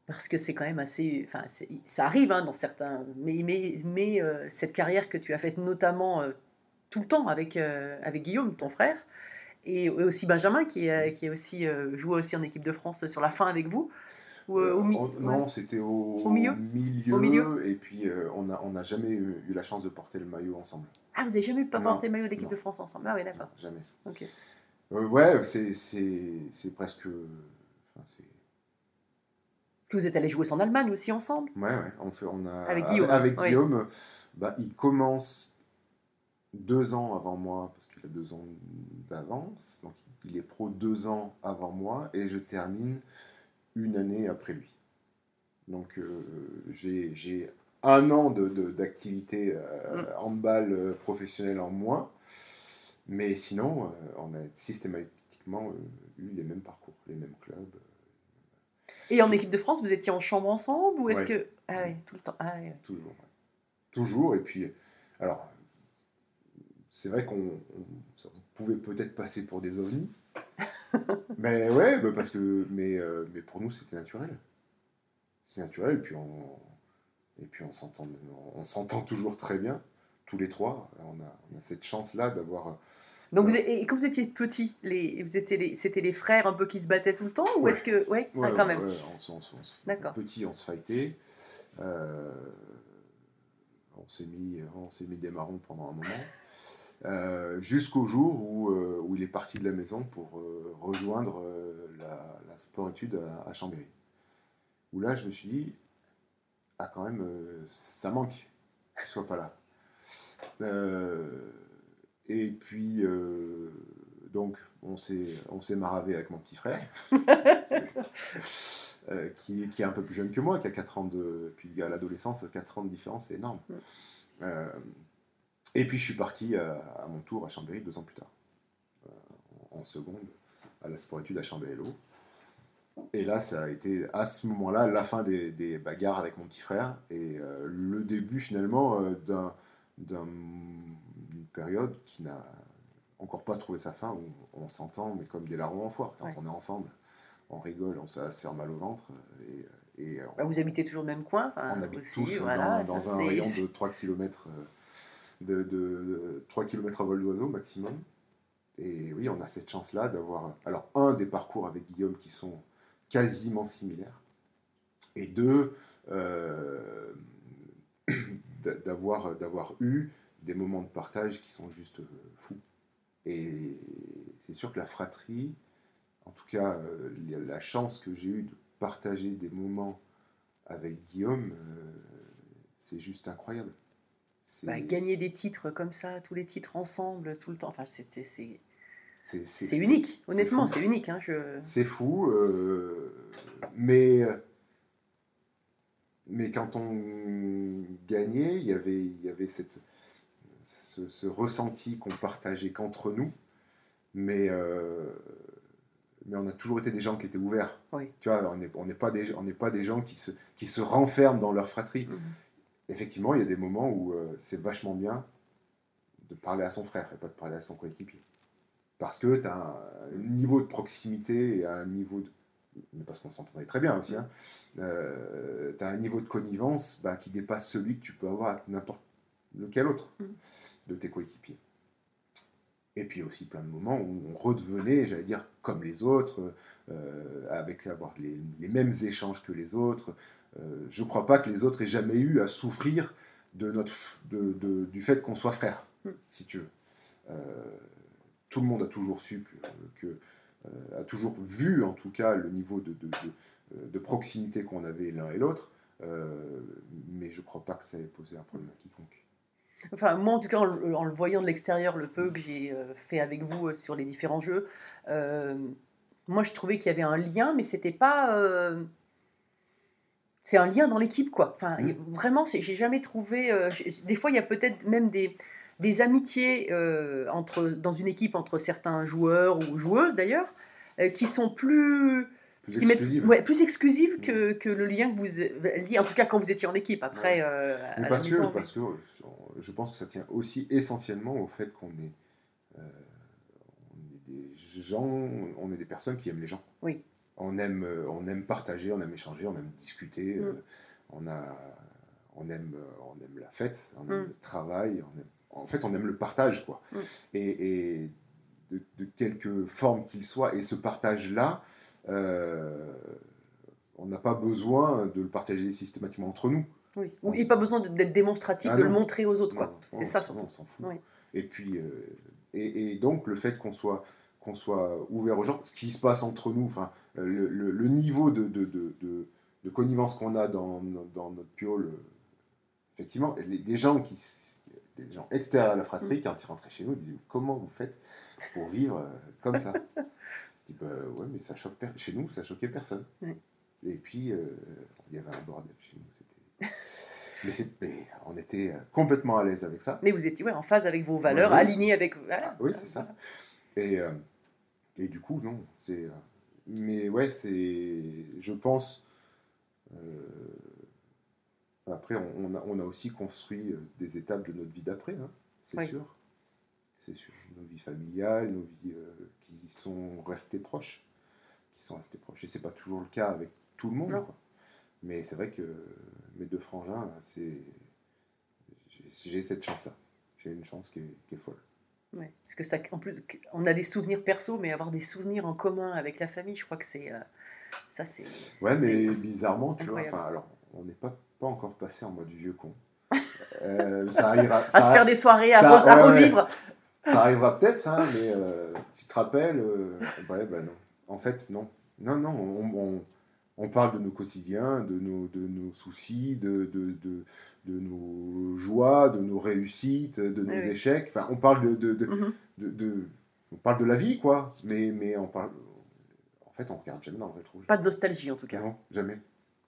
Parce que c'est quand même assez. Enfin, ça arrive hein, dans certains. Mais, mais, mais euh, cette carrière que tu as faite notamment euh, tout le temps avec, avec Guillaume, ton frère, et aussi Benjamin, qui, est- qui est aussi, joué aussi en équipe de France sur la fin avec vous. Ou, euh, au mi- Euh, on- non, c'était au, Au milieu milieu, Au milieu et puis euh, on n'a on n'a jamais eu, eu la chance de porter le maillot ensemble. Ah, vous n'avez jamais pas porté le maillot d'équipe non. de France ensemble? Ah, oui, d'accord. Jamais. Ok. Euh, ouais, c'est c'est- c'est presque. enfin, c'est- Est-ce que vous êtes allés jouer en Allemagne aussi ensemble? Ouais, ouais, on, fait, on a, Avec Guillaume, avec. Guillaume, bah, il commence deux ans avant moi, parce qu'il a deux ans d'avance. Donc il est pro deux ans avant moi, et je termine une année après lui. Donc euh, j'ai un an de- de- d'activité euh, Mm. handball euh, professionnelle en moins. Mais sinon, euh, on a systématiquement euh, eu les mêmes parcours, les mêmes clubs. Et en équipe de France, vous étiez en chambre ensemble ou est-ce Ouais. que ah oui, tout le temps. Ah oui. Toujours. ouais. Toujours. Et puis, alors, c'est vrai qu'on pouvait peut-être passer pour des ovnis. mais ouais, bah parce que, mais, euh, mais pour nous, c'était naturel. C'est naturel. Et puis, on, et puis on s'entend, on s'entend toujours très bien, tous les trois. On a, on a cette chance-là d'avoir. Donc vous, et quand vous étiez petits, les, vous étiez les, c'était les frères un peu qui se battaient tout le temps ou Ouais. est-ce que ouais, Ouais, ah, quand même. on D'accord. Petit, on se fightait. Euh, on s'est mis, on s'est mis des marrons pendant un moment. Euh, Jusqu'au jour où, euh, où il est parti de la maison pour euh, rejoindre la, la sport-études à, à Chambéry. Où là, je me suis dit, ah, quand même, ça manque qu'il soit pas là. Et puis, donc, on s'est, maravé avec mon petit frère. Qui, qui est un peu plus jeune que moi, qui a 4 ans de. Puis à l'adolescence, 4 ans de différence, c'est énorme. Euh, et puis je suis parti à, à mon tour à Chambéry deux ans plus tard, euh, en, seconde, à la sport-études à Chambéry-Lo. Et là, ça a été à ce moment-là la fin des, des bagarres avec mon petit frère et euh, le début finalement euh, d'un, d'un- d'une période qui n'a encore pas trouvé sa fin, où on s'entend, mais comme des larrons en foire. Quand Ouais. on est ensemble, on rigole, on se, se faire mal au ventre. Et, et Bah, vous habitez toujours le même coin on habite aussi, tous voilà, dans, un rayon de 3 km, de- de 3 km à vol d'oiseau maximum. Et oui, on a cette chance-là d'avoir, alors, un, des parcours avec Guillaume qui sont quasiment similaires, et deux, euh, d'a- d'avoir, d'avoir eu des moments de partage qui sont juste euh, fous. Et c'est sûr que la fratrie, en tout cas, euh, la- chance que j'ai eue de partager des moments avec Guillaume, c'est juste incroyable. Bah, gagner des titres comme ça, tous les titres ensemble, tout le temps. Enfin, c'est, unique. Honnêtement, c'est unique. Hein, je... C'est fou, euh, mais, mais quand on gagnait, il y avait, il y avait cette, ce ressenti qu'on partageait qu'entre nous, mais, euh, mais on a toujours été des gens qui étaient ouverts. Oui. Tu vois, on n'est on pas, des- on pas des gens qui se, qui se renferment dans leur fratrie. Mhm. Effectivement, il y a des moments où euh, c'est vachement bien de parler à son frère et pas de parler à son coéquipier. Parce que tu as un, niveau de proximité et un niveau de. Mais parce qu'on s'entendait très bien aussi. Hein, tu as un niveau de connivence bah, qui dépasse celui que tu peux avoir avec n'importe lequel autre Mhm. de tes coéquipiers. Et puis aussi plein de moments où on redevenait, j'allais dire, comme les autres, euh, avec avoir les, les mêmes échanges que les autres. Euh, je ne crois pas que les autres aient jamais eu à souffrir de notre, f- de, de- du fait qu'on soit frères, Mm. si tu veux. Euh, tout le monde a toujours su que, que- euh, a toujours vu en tout cas le niveau de, de- de- de proximité qu'on avait l'un et l'autre, euh, mais je ne crois pas que ça ait posé un problème à quiconque. Enfin, moi, en tout cas, en, le- en le voyant de l'extérieur, le peu que j'ai fait avec vous sur les différents jeux, euh, moi, je trouvais qu'il y avait un lien, mais c'était pas. euh, c'est un lien dans l'équipe, quoi. Enfin, Mm. et vraiment, j'ai jamais trouvé. euh, des fois, il y a peut-être même des, des amitiés euh, entre, dans une équipe entre certains joueurs ou joueuses, d'ailleurs, euh, qui sont plus. Plus qui mettent- exclusive. ouais, plus exclusives que, que le lien que vous liez, en tout cas quand vous étiez en équipe. Après, Ouais. à Mais la parce, que, parce que je pense que ça tient aussi essentiellement au fait qu'on est, on est des gens, on est des personnes qui aiment les gens. Oui. On aime, euh, on aime partager, on aime échanger, on aime discuter. Mm. euh, on, a, on, aime, euh, on aime la fête, on aime Mm. le travail. On aime, en fait, on aime le partage, quoi. Mm. Et, et de, de quelque forme qu'il soit. Et ce partage-là, euh, on n'a pas besoin de le partager systématiquement entre nous. Oui. On Et s- pas besoin d'être démonstratif, Ah de le montrer aux autres. Quoi. C'est ça surtout. on s'en fout. Oui. Et puis, euh, et, et donc le fait qu'on soit, qu'on soit ouvert aux gens, ce qui se passe entre nous, enfin, le, le- le niveau de, de, de, de- de connivence qu'on a dans, dans notre piole, euh, effectivement, les- des gens qui, des gens extérieurs à la Mm. fratrie, quand ils rentraient chez nous, ils disaient comment vous faites pour vivre euh, comme ça? Je dis bah ouais, mais ça choque chez nous, ça choquait personne. Oui. Et puis euh, il y avait un bordel chez nous. c'était- mais, mais on était euh, complètement à l'aise avec ça. Mais vous étiez ouais, en phase avec vos valeurs, Ouais, aligné avec. voilà. Ah, oui, c'est ça. Et, euh, et du coup, non, c'est. Mais ouais, c'est. Je pense. euh, après, on, on a, on a aussi construit euh, des étapes de notre vie d'après, hein, c'est Oui. sûr. C'est sûr. Nos vies familiales, nos vies euh, qui sont restées proches. Qui sont restées proches. Et c'est pas toujours le cas avec tout le monde. Quoi. Mais c'est vrai que mes deux frangins, c'est. j'ai- J'ai cette chance-là. J'ai une chance qui est, qui est folle. Ouais. Parce que ça, en plus, on a des souvenirs perso, mais avoir des souvenirs en commun avec la famille, je crois que c'est. euh, ça, c'est. Ouais, mais bizarrement, tu vois, enfin, alors, on n'est pas, pas encore passé en mode vieux con. Euh, ça arrivera, À se faire des soirées, à, ça- à ouais. revivre. ça arrivera peut-être, hein, mais euh, tu te rappelles Ouais, bah non. En fait, non. Non, non, on, on- on parle de nos quotidiens, de nos, de nos soucis, de, de, de, de nos joies, de nos réussites, de nos Oui, échecs. Enfin, on parle de, de, de, de- de- on parle de la vie, quoi. Mais, mais on parle. En fait, on regarde jamais dans le rétro. Pas de nostalgie, en tout cas. Non, jamais.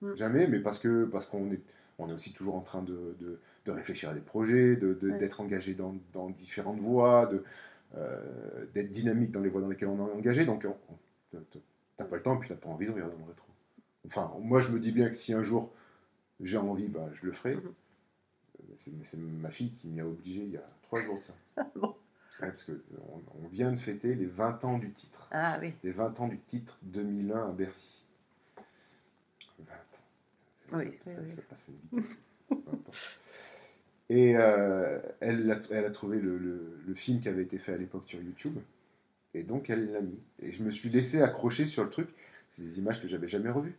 Mm. Jamais, mais parce que parce qu'on est, on est aussi toujours en train de, de, de réfléchir à des projets, d'être engagé dans, dans différentes voies, de, euh, d'être dynamique dans les voies dans lesquelles on est engagé. Donc, on- on- t'as- t'as pas le temps et puis t'as pas envie de regarder dans le rétro. Enfin, moi, je me dis bien que si un jour j'ai envie, bah, je le ferai. Mhm. Euh, C'est, c'est ma fille qui m'y a obligé il y a trois jours de ça. Bon? Ouais, parce qu'on on vient de fêter les 20 ans du titre Ah oui. les 20 ans du titre 2001 à Bercy. 20 ans. Oui, ça- oui, ça- passe à une vitesse. Peu importe. Et euh, elle, a, elle a trouvé le, le- le film qui avait été fait à l'époque sur YouTube. Et donc elle l'a mis. Et je me suis laissé accrocher sur le truc. C'est des images que j'avais jamais revues.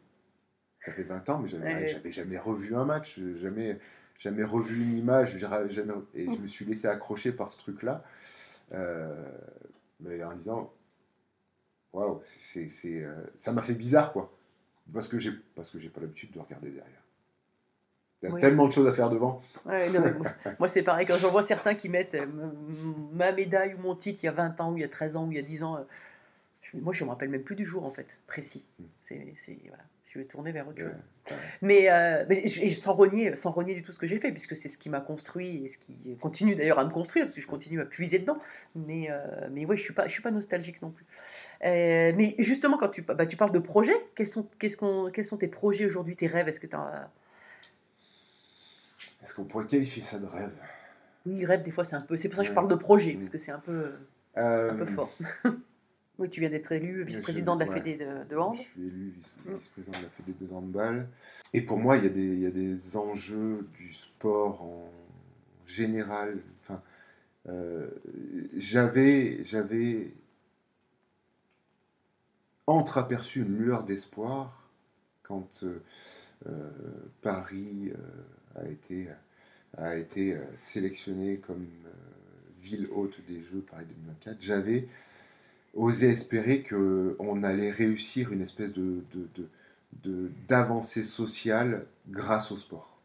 Ça fait 20 ans, mais j'avais Ouais. j'avais jamais revu un match, jamais, jamais revu une image. Jamais, et je me suis laissé accrocher par ce truc-là. Euh, mais en disant, waouh, c'est, euh, ça m'a fait bizarre, quoi. Parce que j'ai, parce que j'ai pas l'habitude de regarder derrière. Il y a Oui. tellement de choses à faire devant. Ouais, non, mais moi, moi, c'est pareil. Quand j'en vois certains qui mettent euh, ma médaille ou mon titre il y a 20 ans, ou il y a 13 ans, ou il y a 10 ans, je- moi, je me rappelle même plus du jour, en fait, précis. Mm. C'est, c'est- voilà. tu veux tourner vers autre chose. ouais. Mais, euh, mais je- sans, renier, sans renier du tout ce que j'ai fait, puisque c'est ce qui m'a construit et ce qui continue d'ailleurs à me construire, parce que je continue à puiser dedans. Mais, euh, mais ouais, je ne suis, pas- je suis pas nostalgique non plus. Euh, mais justement, quand tu, bah, tu parles de projets, quels sont, qu'est-ce qu'on- quels sont tes projets aujourd'hui, tes rêves? Est-ce que tu. Est-ce qu'on pourrait qualifier ça de rêve? Oui, rêve, des fois, c'est un peu... C'est pour ça que je parle de projet, Mm. parce que c'est un peu, Euh, un peu fort. oui, tu viens d'être élu vice-président de la ouais. Fédé de, de hand. Je suis élu Mm. vice-président de la Fédé de handball. Et pour moi, il y, a des, il y a des enjeux du sport en général. Enfin, euh, j'avais, j'avais entreaperçu une lueur d'espoir quand euh, euh, Paris a été, a été sélectionné comme ville hôte des Jeux Paris 2024. J'avais osé espérer qu'on allait réussir une espèce de, d'avancée sociale grâce au sport.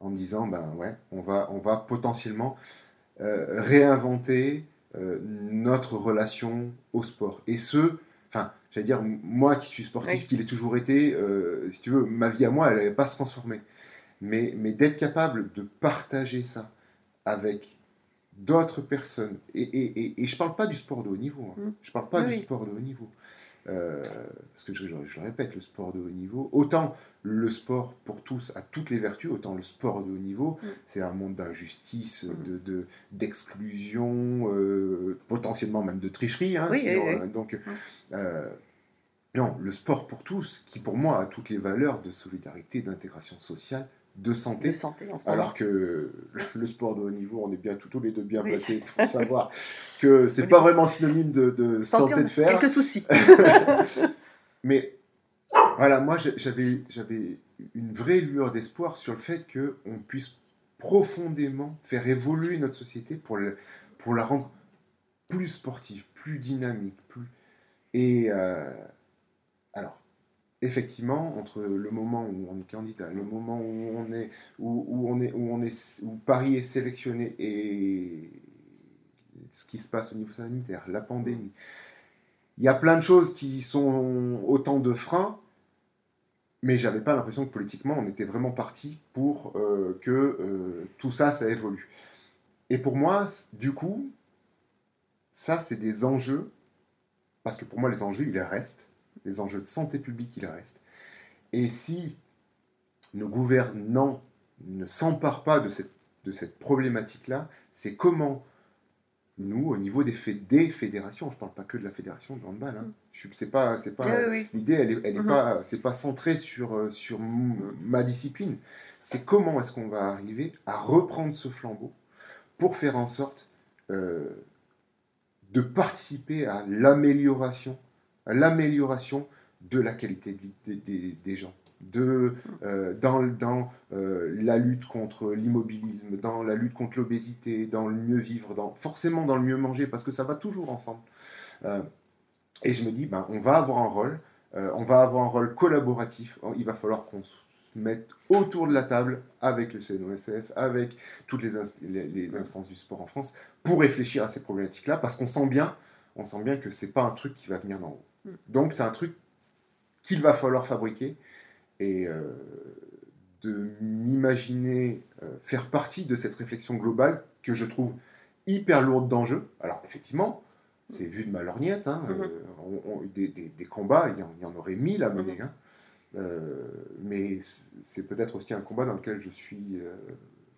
En me disant, ben ouais, on va, on va potentiellement euh, réinventer euh, notre relation au sport. Et ce, enfin, j'allais dire, moi qui suis sportif, Oui. qui l'ai toujours été, euh, si tu veux, ma vie à moi, elle n'allait pas se transformer. Mais, mais d'être capable de partager ça avec d'autres personnes, et, et, et, et je parle pas du sport de haut niveau, hein. Mm. je parle pas Oui, du sport de haut niveau. Euh, parce que je, je- je le répète, le sport de haut niveau, autant le sport pour tous a toutes les vertus, autant le sport de haut niveau, Mm. c'est un monde d'injustice, Mm. de, de- d'exclusion, euh, potentiellement même de tricherie. hein, Oui, sinon, oui, oui. euh, donc, euh, non, le sport pour tous, qui pour moi a toutes les valeurs de solidarité, d'intégration sociale, de santé. de santé en ce moment. Alors que le sport de haut niveau, on est bien tous les deux bien Oui. placés pour savoir que c'est pas vraiment synonyme de, de santé, on de fer. Quelques soucis. Mais voilà, moi j'avais j'avais une vraie lueur d'espoir sur le fait qu'on puisse profondément faire évoluer notre société pour, le- pour la rendre plus sportive, plus dynamique, plus. Et euh, alors, effectivement, entre le moment où on est candidat, le moment où on est, où, on est, où on est, Paris est sélectionné et ce qui se passe au niveau sanitaire, la pandémie, il y a plein de choses qui sont autant de freins, mais j'avais pas l'impression que politiquement on était vraiment parti pour euh, que euh, tout ça, ça évolue. Et pour moi, du coup, ça c'est des enjeux, parce que pour moi les enjeux, ils restent, les enjeux de santé publique, ils restent. Et si nos gouvernants ne s'emparent pas de cette, de cette problématique-là, c'est comment nous, au niveau des, fé- des fédérations, je ne parle pas que de la fédération de handball, hein. Suis- c'est pas, c'est pas, Oui, oui, L'idée, elle est, elle est Mhm. pas, c'est pas centré sur, euh, sur ma discipline. C'est comment est-ce qu'on va arriver à reprendre ce flambeau pour faire en sorte euh, de participer à l'amélioration, l'amélioration de la qualité de vie des, gens. De, euh, dans dans euh, la lutte contre l'immobilisme, dans la lutte contre l'obésité, dans le mieux vivre, dans, forcément dans le mieux manger, parce que ça va toujours ensemble. Euh, et je me dis, ben, on va avoir un rôle, on va avoir un rôle collaboratif. Il va falloir qu'on se mette autour de la table avec le CNOSF, avec toutes les, les- les instances du sport en France, pour réfléchir à ces problématiques-là, parce qu'on sent bien, on sent bien que c'est pas un truc qui va venir d'en haut. Mm. Donc c'est un truc qu'il va falloir fabriquer et euh, de m'imaginer euh, faire partie de cette réflexion globale que je trouve hyper lourde d'enjeux. Alors effectivement, c'est vu de ma lorgnette, hein, Mhm. euh, on- on- des, des- des combats, il y, en, il y en aurait mille à mener. Mhm. hein. Mais c'est peut-être aussi un combat dans lequel je suis euh,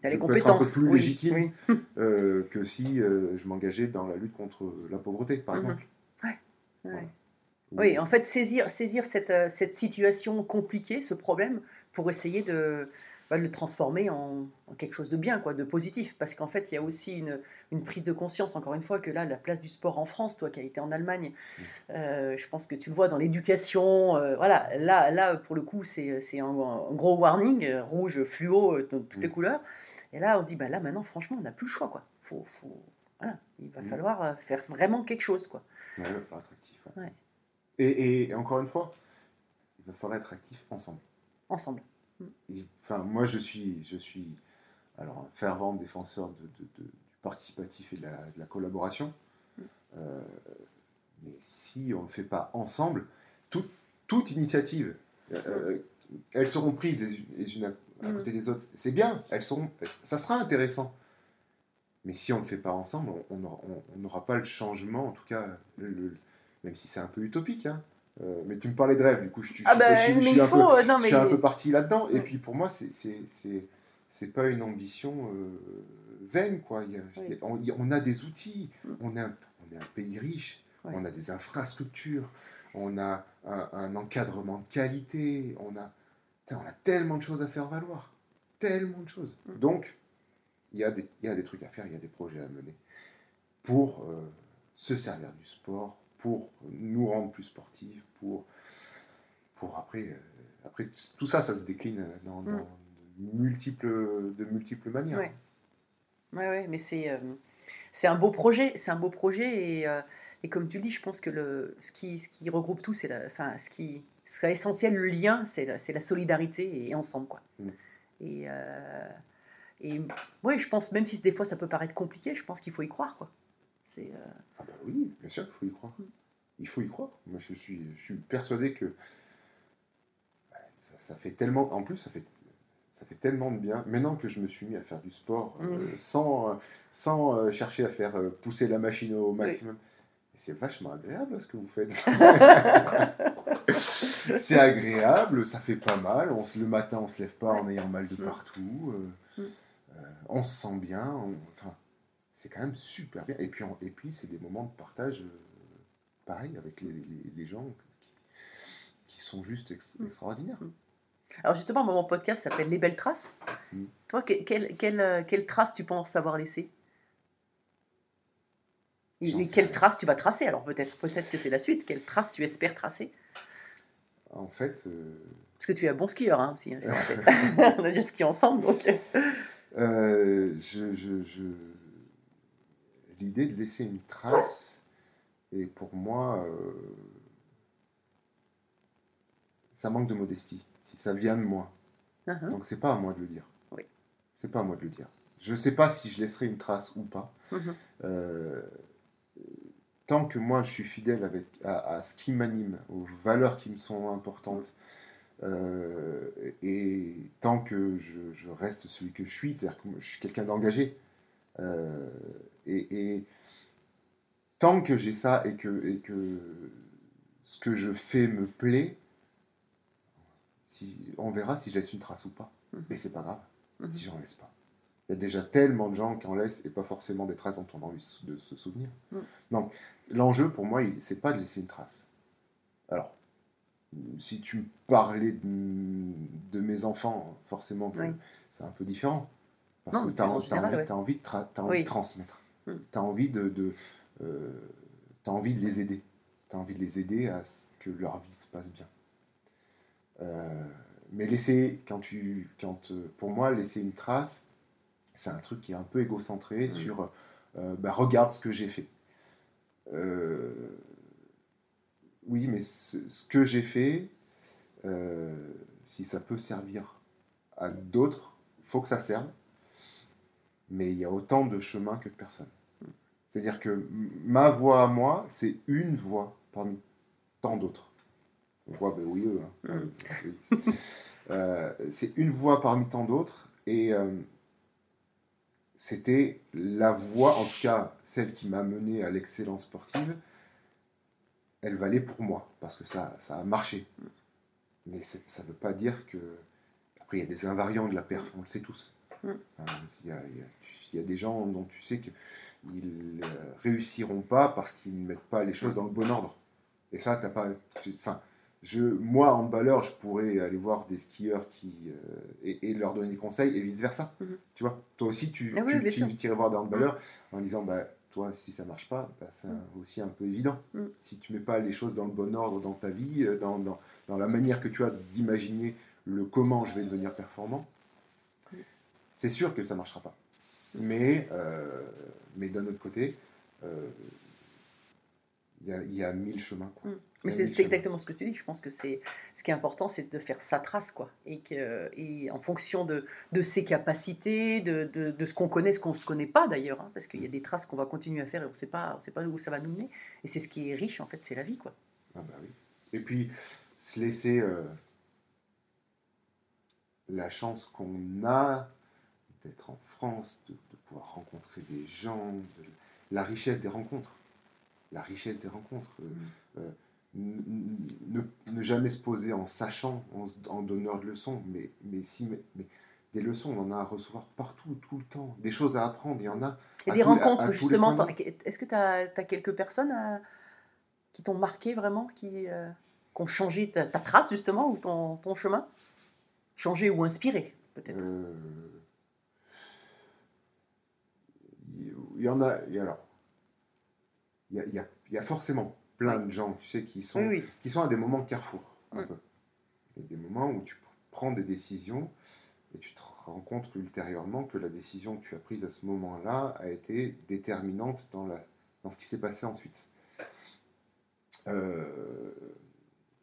T'as je les peux être un peu plus oui, légitime oui. que si je m'engageais dans la lutte contre la pauvreté, par Mhm. exemple. Ouais. Voilà. Oui, en fait, saisir, saisir cette, euh, cette situation compliquée, ce problème, pour essayer de, bah, le transformer en, en quelque chose de bien, quoi, de positif. Parce qu'en fait, il y a aussi une, une prise de conscience, encore une fois, que là, la place du sport en France, toi qui as été en Allemagne, euh, je pense que tu le vois dans l'éducation. euh, voilà, là, là, pour le coup, c'est un, un gros warning, euh, rouge, fluo, toutes les Mm. couleurs. Et là, on se dit, bah, là, maintenant, franchement, on n'a plus le choix. Quoi. Faut, faut- voilà, il va Mm. falloir faire vraiment quelque chose. Quoi. Ouais, il va falloir être actif. ouais. Ouais. Et, et- et encore une fois, il va falloir être actif ensemble. Ensemble. Enfin, moi, je suis, je suis alors, un fervent défenseur de, de- de- du participatif et de la, collaboration. Euh, mais si on ne le fait pas ensemble, tout- toute initiative Euh, elles seront prises les, unes- les unes à, à Mm. côté des autres. C'est bien, elles seront, ça sera intéressant. Mais si on ne le fait pas ensemble, on- n'aura on- on n'aura pas le changement, en tout cas, le- le- même si c'est un peu utopique. hein. Euh, mais tu me parlais de rêve, du coup, je, suis- Ah bah, je je suis un faut, peu, euh, non, je mais- suis un peu parti là-dedans. Et puis pour moi, c'est pas une ambition euh, vaine, quoi. Il y a- Oui. il y a- on, a- on a des outils, Mm. on, est un, on est un pays riche, Ouais. on a des infrastructures, on a un, un encadrement de qualité, on a, Putain, on a tellement de choses à faire valoir, tellement de choses. Mm. Donc, il y, a des, il y a des trucs à faire, il y a des projets à mener pour euh, se servir du sport, pour nous rendre plus sportifs, pour, pour après, euh, après tout ça, ça se décline dans, Mm. dans de, multiples, de multiples manières. Ouais. Ouais, ouais, mais c'est euh, c'est un beau projet, c'est un beau projet et, euh, et comme tu le dis, je pense que le ce qui ce qui regroupe tout, c'est enfin ce qui serait essentiel, le lien, c'est la, c'est la solidarité et ensemble quoi. Mm. Et euh, et ouais, je pense même si des fois ça peut paraître compliqué, je pense qu'il faut y croire quoi. C'est euh, Ah bah oui, bien sûr qu'il faut y croire. Mm. Il faut y croire. Moi, je suis, je suis persuadé que ouais, ça, ça fait tellement. En plus, ça fait, ça fait tellement de bien. Maintenant que je me suis mis à faire du sport euh, Mm. sans, euh, sans euh, chercher à faire pousser la machine au maximum, c'est vachement agréable ce que vous faites. c'est agréable, ça fait pas mal. On se, le matin, on se lève pas en ayant mal de Mm. partout. Mm. on se sent bien. on- enfin, c'est quand même super bien. Et puis, et puis c'est des moments de partage, euh, pareil, avec les, les- les gens qui, qui sont juste ex- Mm. extraordinaires. Alors justement, mon podcast s'appelle Les belles traces. Mm. Toi, que- quelle, quelle, euh, quelle trace tu penses avoir laissé Et quelle trace tu vas tracer Alors peut-être peut-être que c'est la suite. Quelle trace tu espères tracer? En fait, euh, Parce que tu es un bon skieur hein, aussi. hein. On a déjà skié ensemble, donc. euh, je, je- je- l'idée de laisser une trace est pour moi. euh, ça manque de modestie. Si ça vient de moi. Mhm. Donc c'est pas à moi de le dire. Oui. C'est pas à moi de le dire. Je sais pas si je laisserai une trace ou pas. Mhm. Euh, tant que moi je suis fidèle avec, à, à ce qui m'anime, aux valeurs qui me sont importantes, euh, et tant que je, je reste celui que je suis, c'est-à-dire que je suis quelqu'un d'engagé, euh, et, et tant que j'ai ça et que, et que ce que je fais me plaît, si, on verra si je laisse une trace ou pas. Mhm. Et c'est pas grave Mhm. si j'en laisse pas. Il y a déjà tellement de gens qui en laissent et pas forcément des traces dont on a envie de se souvenir. Mm. Donc, l'enjeu pour moi, c'est pas de laisser une trace. Alors, si tu parlais de, de mes enfants, forcément, Oui. c'est un peu différent. Parce Non, que tu as, en général, ouais. envie, de, tra- t'as envie Oui. de transmettre. Mm. Tu as envie de, de, euh, envie de les aider. Tu as envie de les aider à ce que leur vie se passe bien. Euh, mais laisser, quand tu, quand, euh, pour moi, laisser une trace, c'est un truc qui est un peu égocentré Mm. sur euh, bah, regarde ce que j'ai fait. Oui, mais ce, ce que j'ai fait, si ça peut servir à d'autres, il faut que ça serve. Mais il y a autant de chemins que de personnes. C'est-à-dire que ma voix à moi, c'est une voix parmi tant d'autres. Voix, ben oui, eux. hein. Mm. Euh, c'est une voix parmi tant d'autres. Et euh, c'était la voix, en tout cas celle qui m'a mené à l'excellence sportive, elle valait pour moi, parce que ça, ça a marché. Mais c'est- ça ne veut pas dire que... Après, il y a des invariants de la perf, on le sait tous. Mm. Hein, Il y, a, y y des gens dont tu sais qu'ils ne réussiront pas parce qu'ils ne mettent pas les choses dans le bon ordre. Et ça, t'as pas... Enfin, je, moi, handballeur, je pourrais aller voir des skieurs qui, euh, et, et leur donner des conseils et vice-versa. Mhm. Tu vois, toi aussi, tu, Ah oui, tu, tu- tu irais voir des handballeurs en disant, bah, toi, si ça marche pas, bah, c'est aussi un peu évident. Si tu mets pas les choses dans le bon ordre dans ta vie, euh, dans, dans, dans la manière que tu as d'imaginer le comment je vais devenir performant. C'est sûr que ça marchera pas. Mais, euh, mais d'un autre côté, euh, il y, a, il y a mille chemins. quoi. Mm. Mais c'est exactement ce que tu dis. Je pense que c'est ce qui est important, c'est de faire sa trace, quoi. Et, que, et en fonction de, de ses capacités, de, de, de ce qu'on connaît, ce qu'on ne se connaît pas d'ailleurs, hein, parce qu'il y a des traces qu'on va continuer à faire et on ne sait pas, on sait pas où ça va nous mener. Et c'est ce qui est riche, en fait, c'est la vie, quoi. Ah bah oui. Et puis, se laisser, euh, la chance qu'on a d'être en France, de, de pouvoir rencontrer des gens, de- la richesse des rencontres. La richesse des rencontres. Euh, euh, n- n- ne, ne jamais se poser en sachant, en, donneur de leçons, mais, mais si, mais, mais des leçons, on en a à recevoir partout, tout le temps. Des choses à apprendre, il y en a. Et des à- rencontres, à justement. Est-ce que tu as, quelques personnes euh, qui t'ont marqué vraiment, qui, euh, qui ont changé ta, ta trace, justement, ou ton, ton chemin? Changé ou inspiré, peut-être? Euh, Il y en a. et alors, il y a, il y a- il y a forcément plein de gens, tu sais, qui sont, Oui, oui. qui sont à des moments carrefour, un Mm. peu. Il y a des moments où tu prends des décisions et tu te rends compte ultérieurement que la décision que tu as prise à ce moment-là a été déterminante dans, la, dans ce qui s'est passé ensuite. Euh,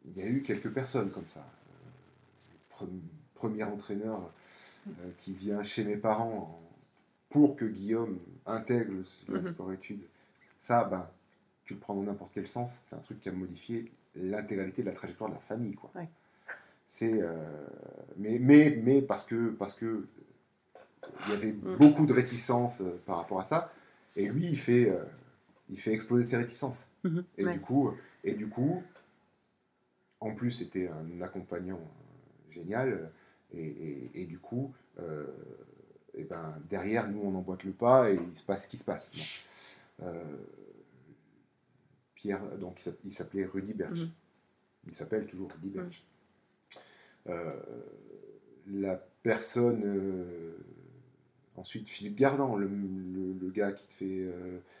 il y a eu quelques personnes comme ça. Euh, pre- premier entraîneur euh, qui vient chez mes parents en- pour que Guillaume intègre le, Mhm. sport-études. Ça, ben, tu le prends dans n'importe quel sens, c'est un truc qui a modifié l'intégralité de la trajectoire de la famille. Quoi. Ouais. C'est, euh, mais, mais, mais parce que parce que il y avait Mm. beaucoup de réticences euh, par rapport à ça, et lui, il fait, euh, il fait exploser ses réticences. Mhm. Et Ouais. du coup, et du coup, en plus, c'était un accompagnant euh, génial. euh, Et, et- et du coup, euh, et ben, derrière, nous, on emboîte le pas et il se passe ce qui se passe. Euh, Pierre, donc il s'app- il s'appelait Rudy Berge. Mhm. Il s'appelle toujours Rudy Berge. Euh, la personne, euh, ensuite Philippe Gardan, le, le- le gars qui te fait,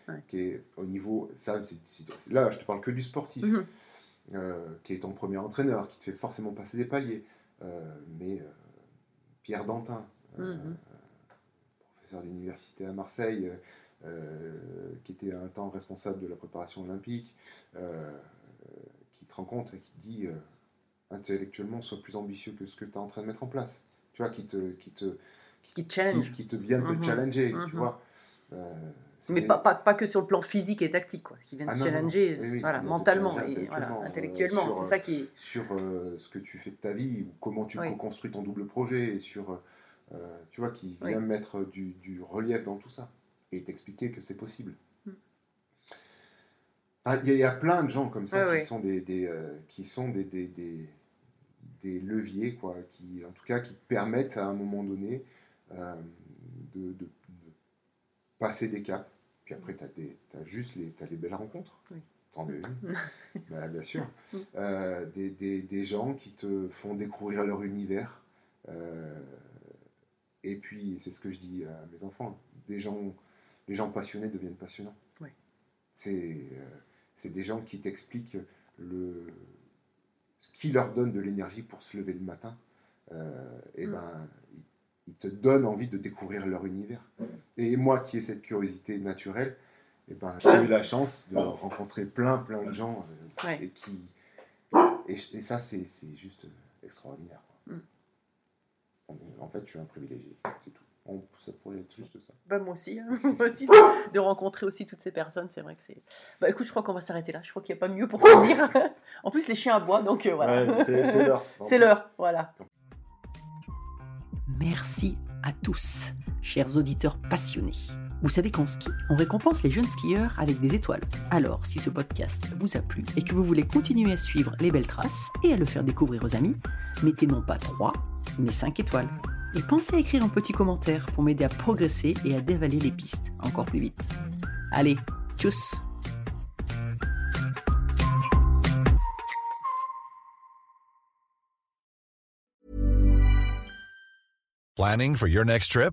Ouais. qui est au niveau, ça, là, je te parle que du sportif Mhm. euh, qui est ton premier entraîneur, qui te fait forcément passer des paliers. Mais Pierre Dantin, Mhm. Professeur d'université à Marseille, euh, qui était un temps responsable de la préparation olympique, euh, qui te rencontre et qui te dit euh, intellectuellement, sois plus ambitieux que ce que tu es en train de mettre en place. Tu vois, qui te, qui te, Qui te challenge. qui, qui te vient te Mhm. challenger, Mhm. tu vois. Euh, c'est Mais pas, pas, pas que sur le plan physique et tactique, quoi. Qui viennent Ah te non, non, challenger oui, voilà, mentalement challenger et voilà, intellectuellement, euh, c'est euh, ça qui est. sur euh, ce que tu fais de ta vie, ou comment tu Oui. construis ton double projet, et sur, euh, tu vois, qui Oui. vient mettre du, du relief dans tout ça, et t'expliquer que c'est possible. Mm. Ah, Il y, a- il y a plein de gens comme ça Ouais, qui. Sont des, des, euh, qui sont des, des, des, des leviers, quoi, qui, en tout cas, qui te permettent à un moment donné euh, de, de- de passer des caps. Puis après, tu as, juste les, t'as les belles rencontres. Oui. T'en as une. Bah, bien sûr. Mm. Euh, des, des- des gens qui te font découvrir leur univers. Euh, et puis, c'est ce que je dis à mes enfants, des gens, les gens passionnés deviennent passionnants. Oui. C'est euh, c'est des gens qui t'expliquent le, ce qui leur donne de l'énergie pour se lever le matin. Euh, et Mm. ben, ils, ils te donnent envie de découvrir leur univers. Et moi qui ai cette curiosité naturelle, et ben, j'ai eu la chance de rencontrer plein, plein de gens euh, Ouais. et qui. Et, et ça, c'est c'est juste extraordinaire. quoi. Mm. En fait, je suis un privilégié, c'est tout. On, ça pourrait être juste ça. Bah, moi aussi, hein. moi aussi de, de rencontrer aussi toutes ces personnes, c'est vrai que c'est. Bah écoute, je crois qu'on va s'arrêter là. Je crois qu'il n'y a pas mieux pour finir. en plus, les chiens aboient, donc euh, voilà. Ouais, c'est c'est l'heure. C'est l'heure, voilà. Merci à tous, chers auditeurs passionnés. Vous savez qu'en ski, on récompense les jeunes skieurs avec des étoiles. Alors, si ce podcast vous a plu et que vous voulez continuer à suivre les belles traces et à le faire découvrir aux amis, mettez non pas 3, mais 5 étoiles. Et pensez à écrire un petit commentaire pour m'aider à progresser et à dévaler les pistes encore plus vite. Allez, tchuss Planning for your next trip?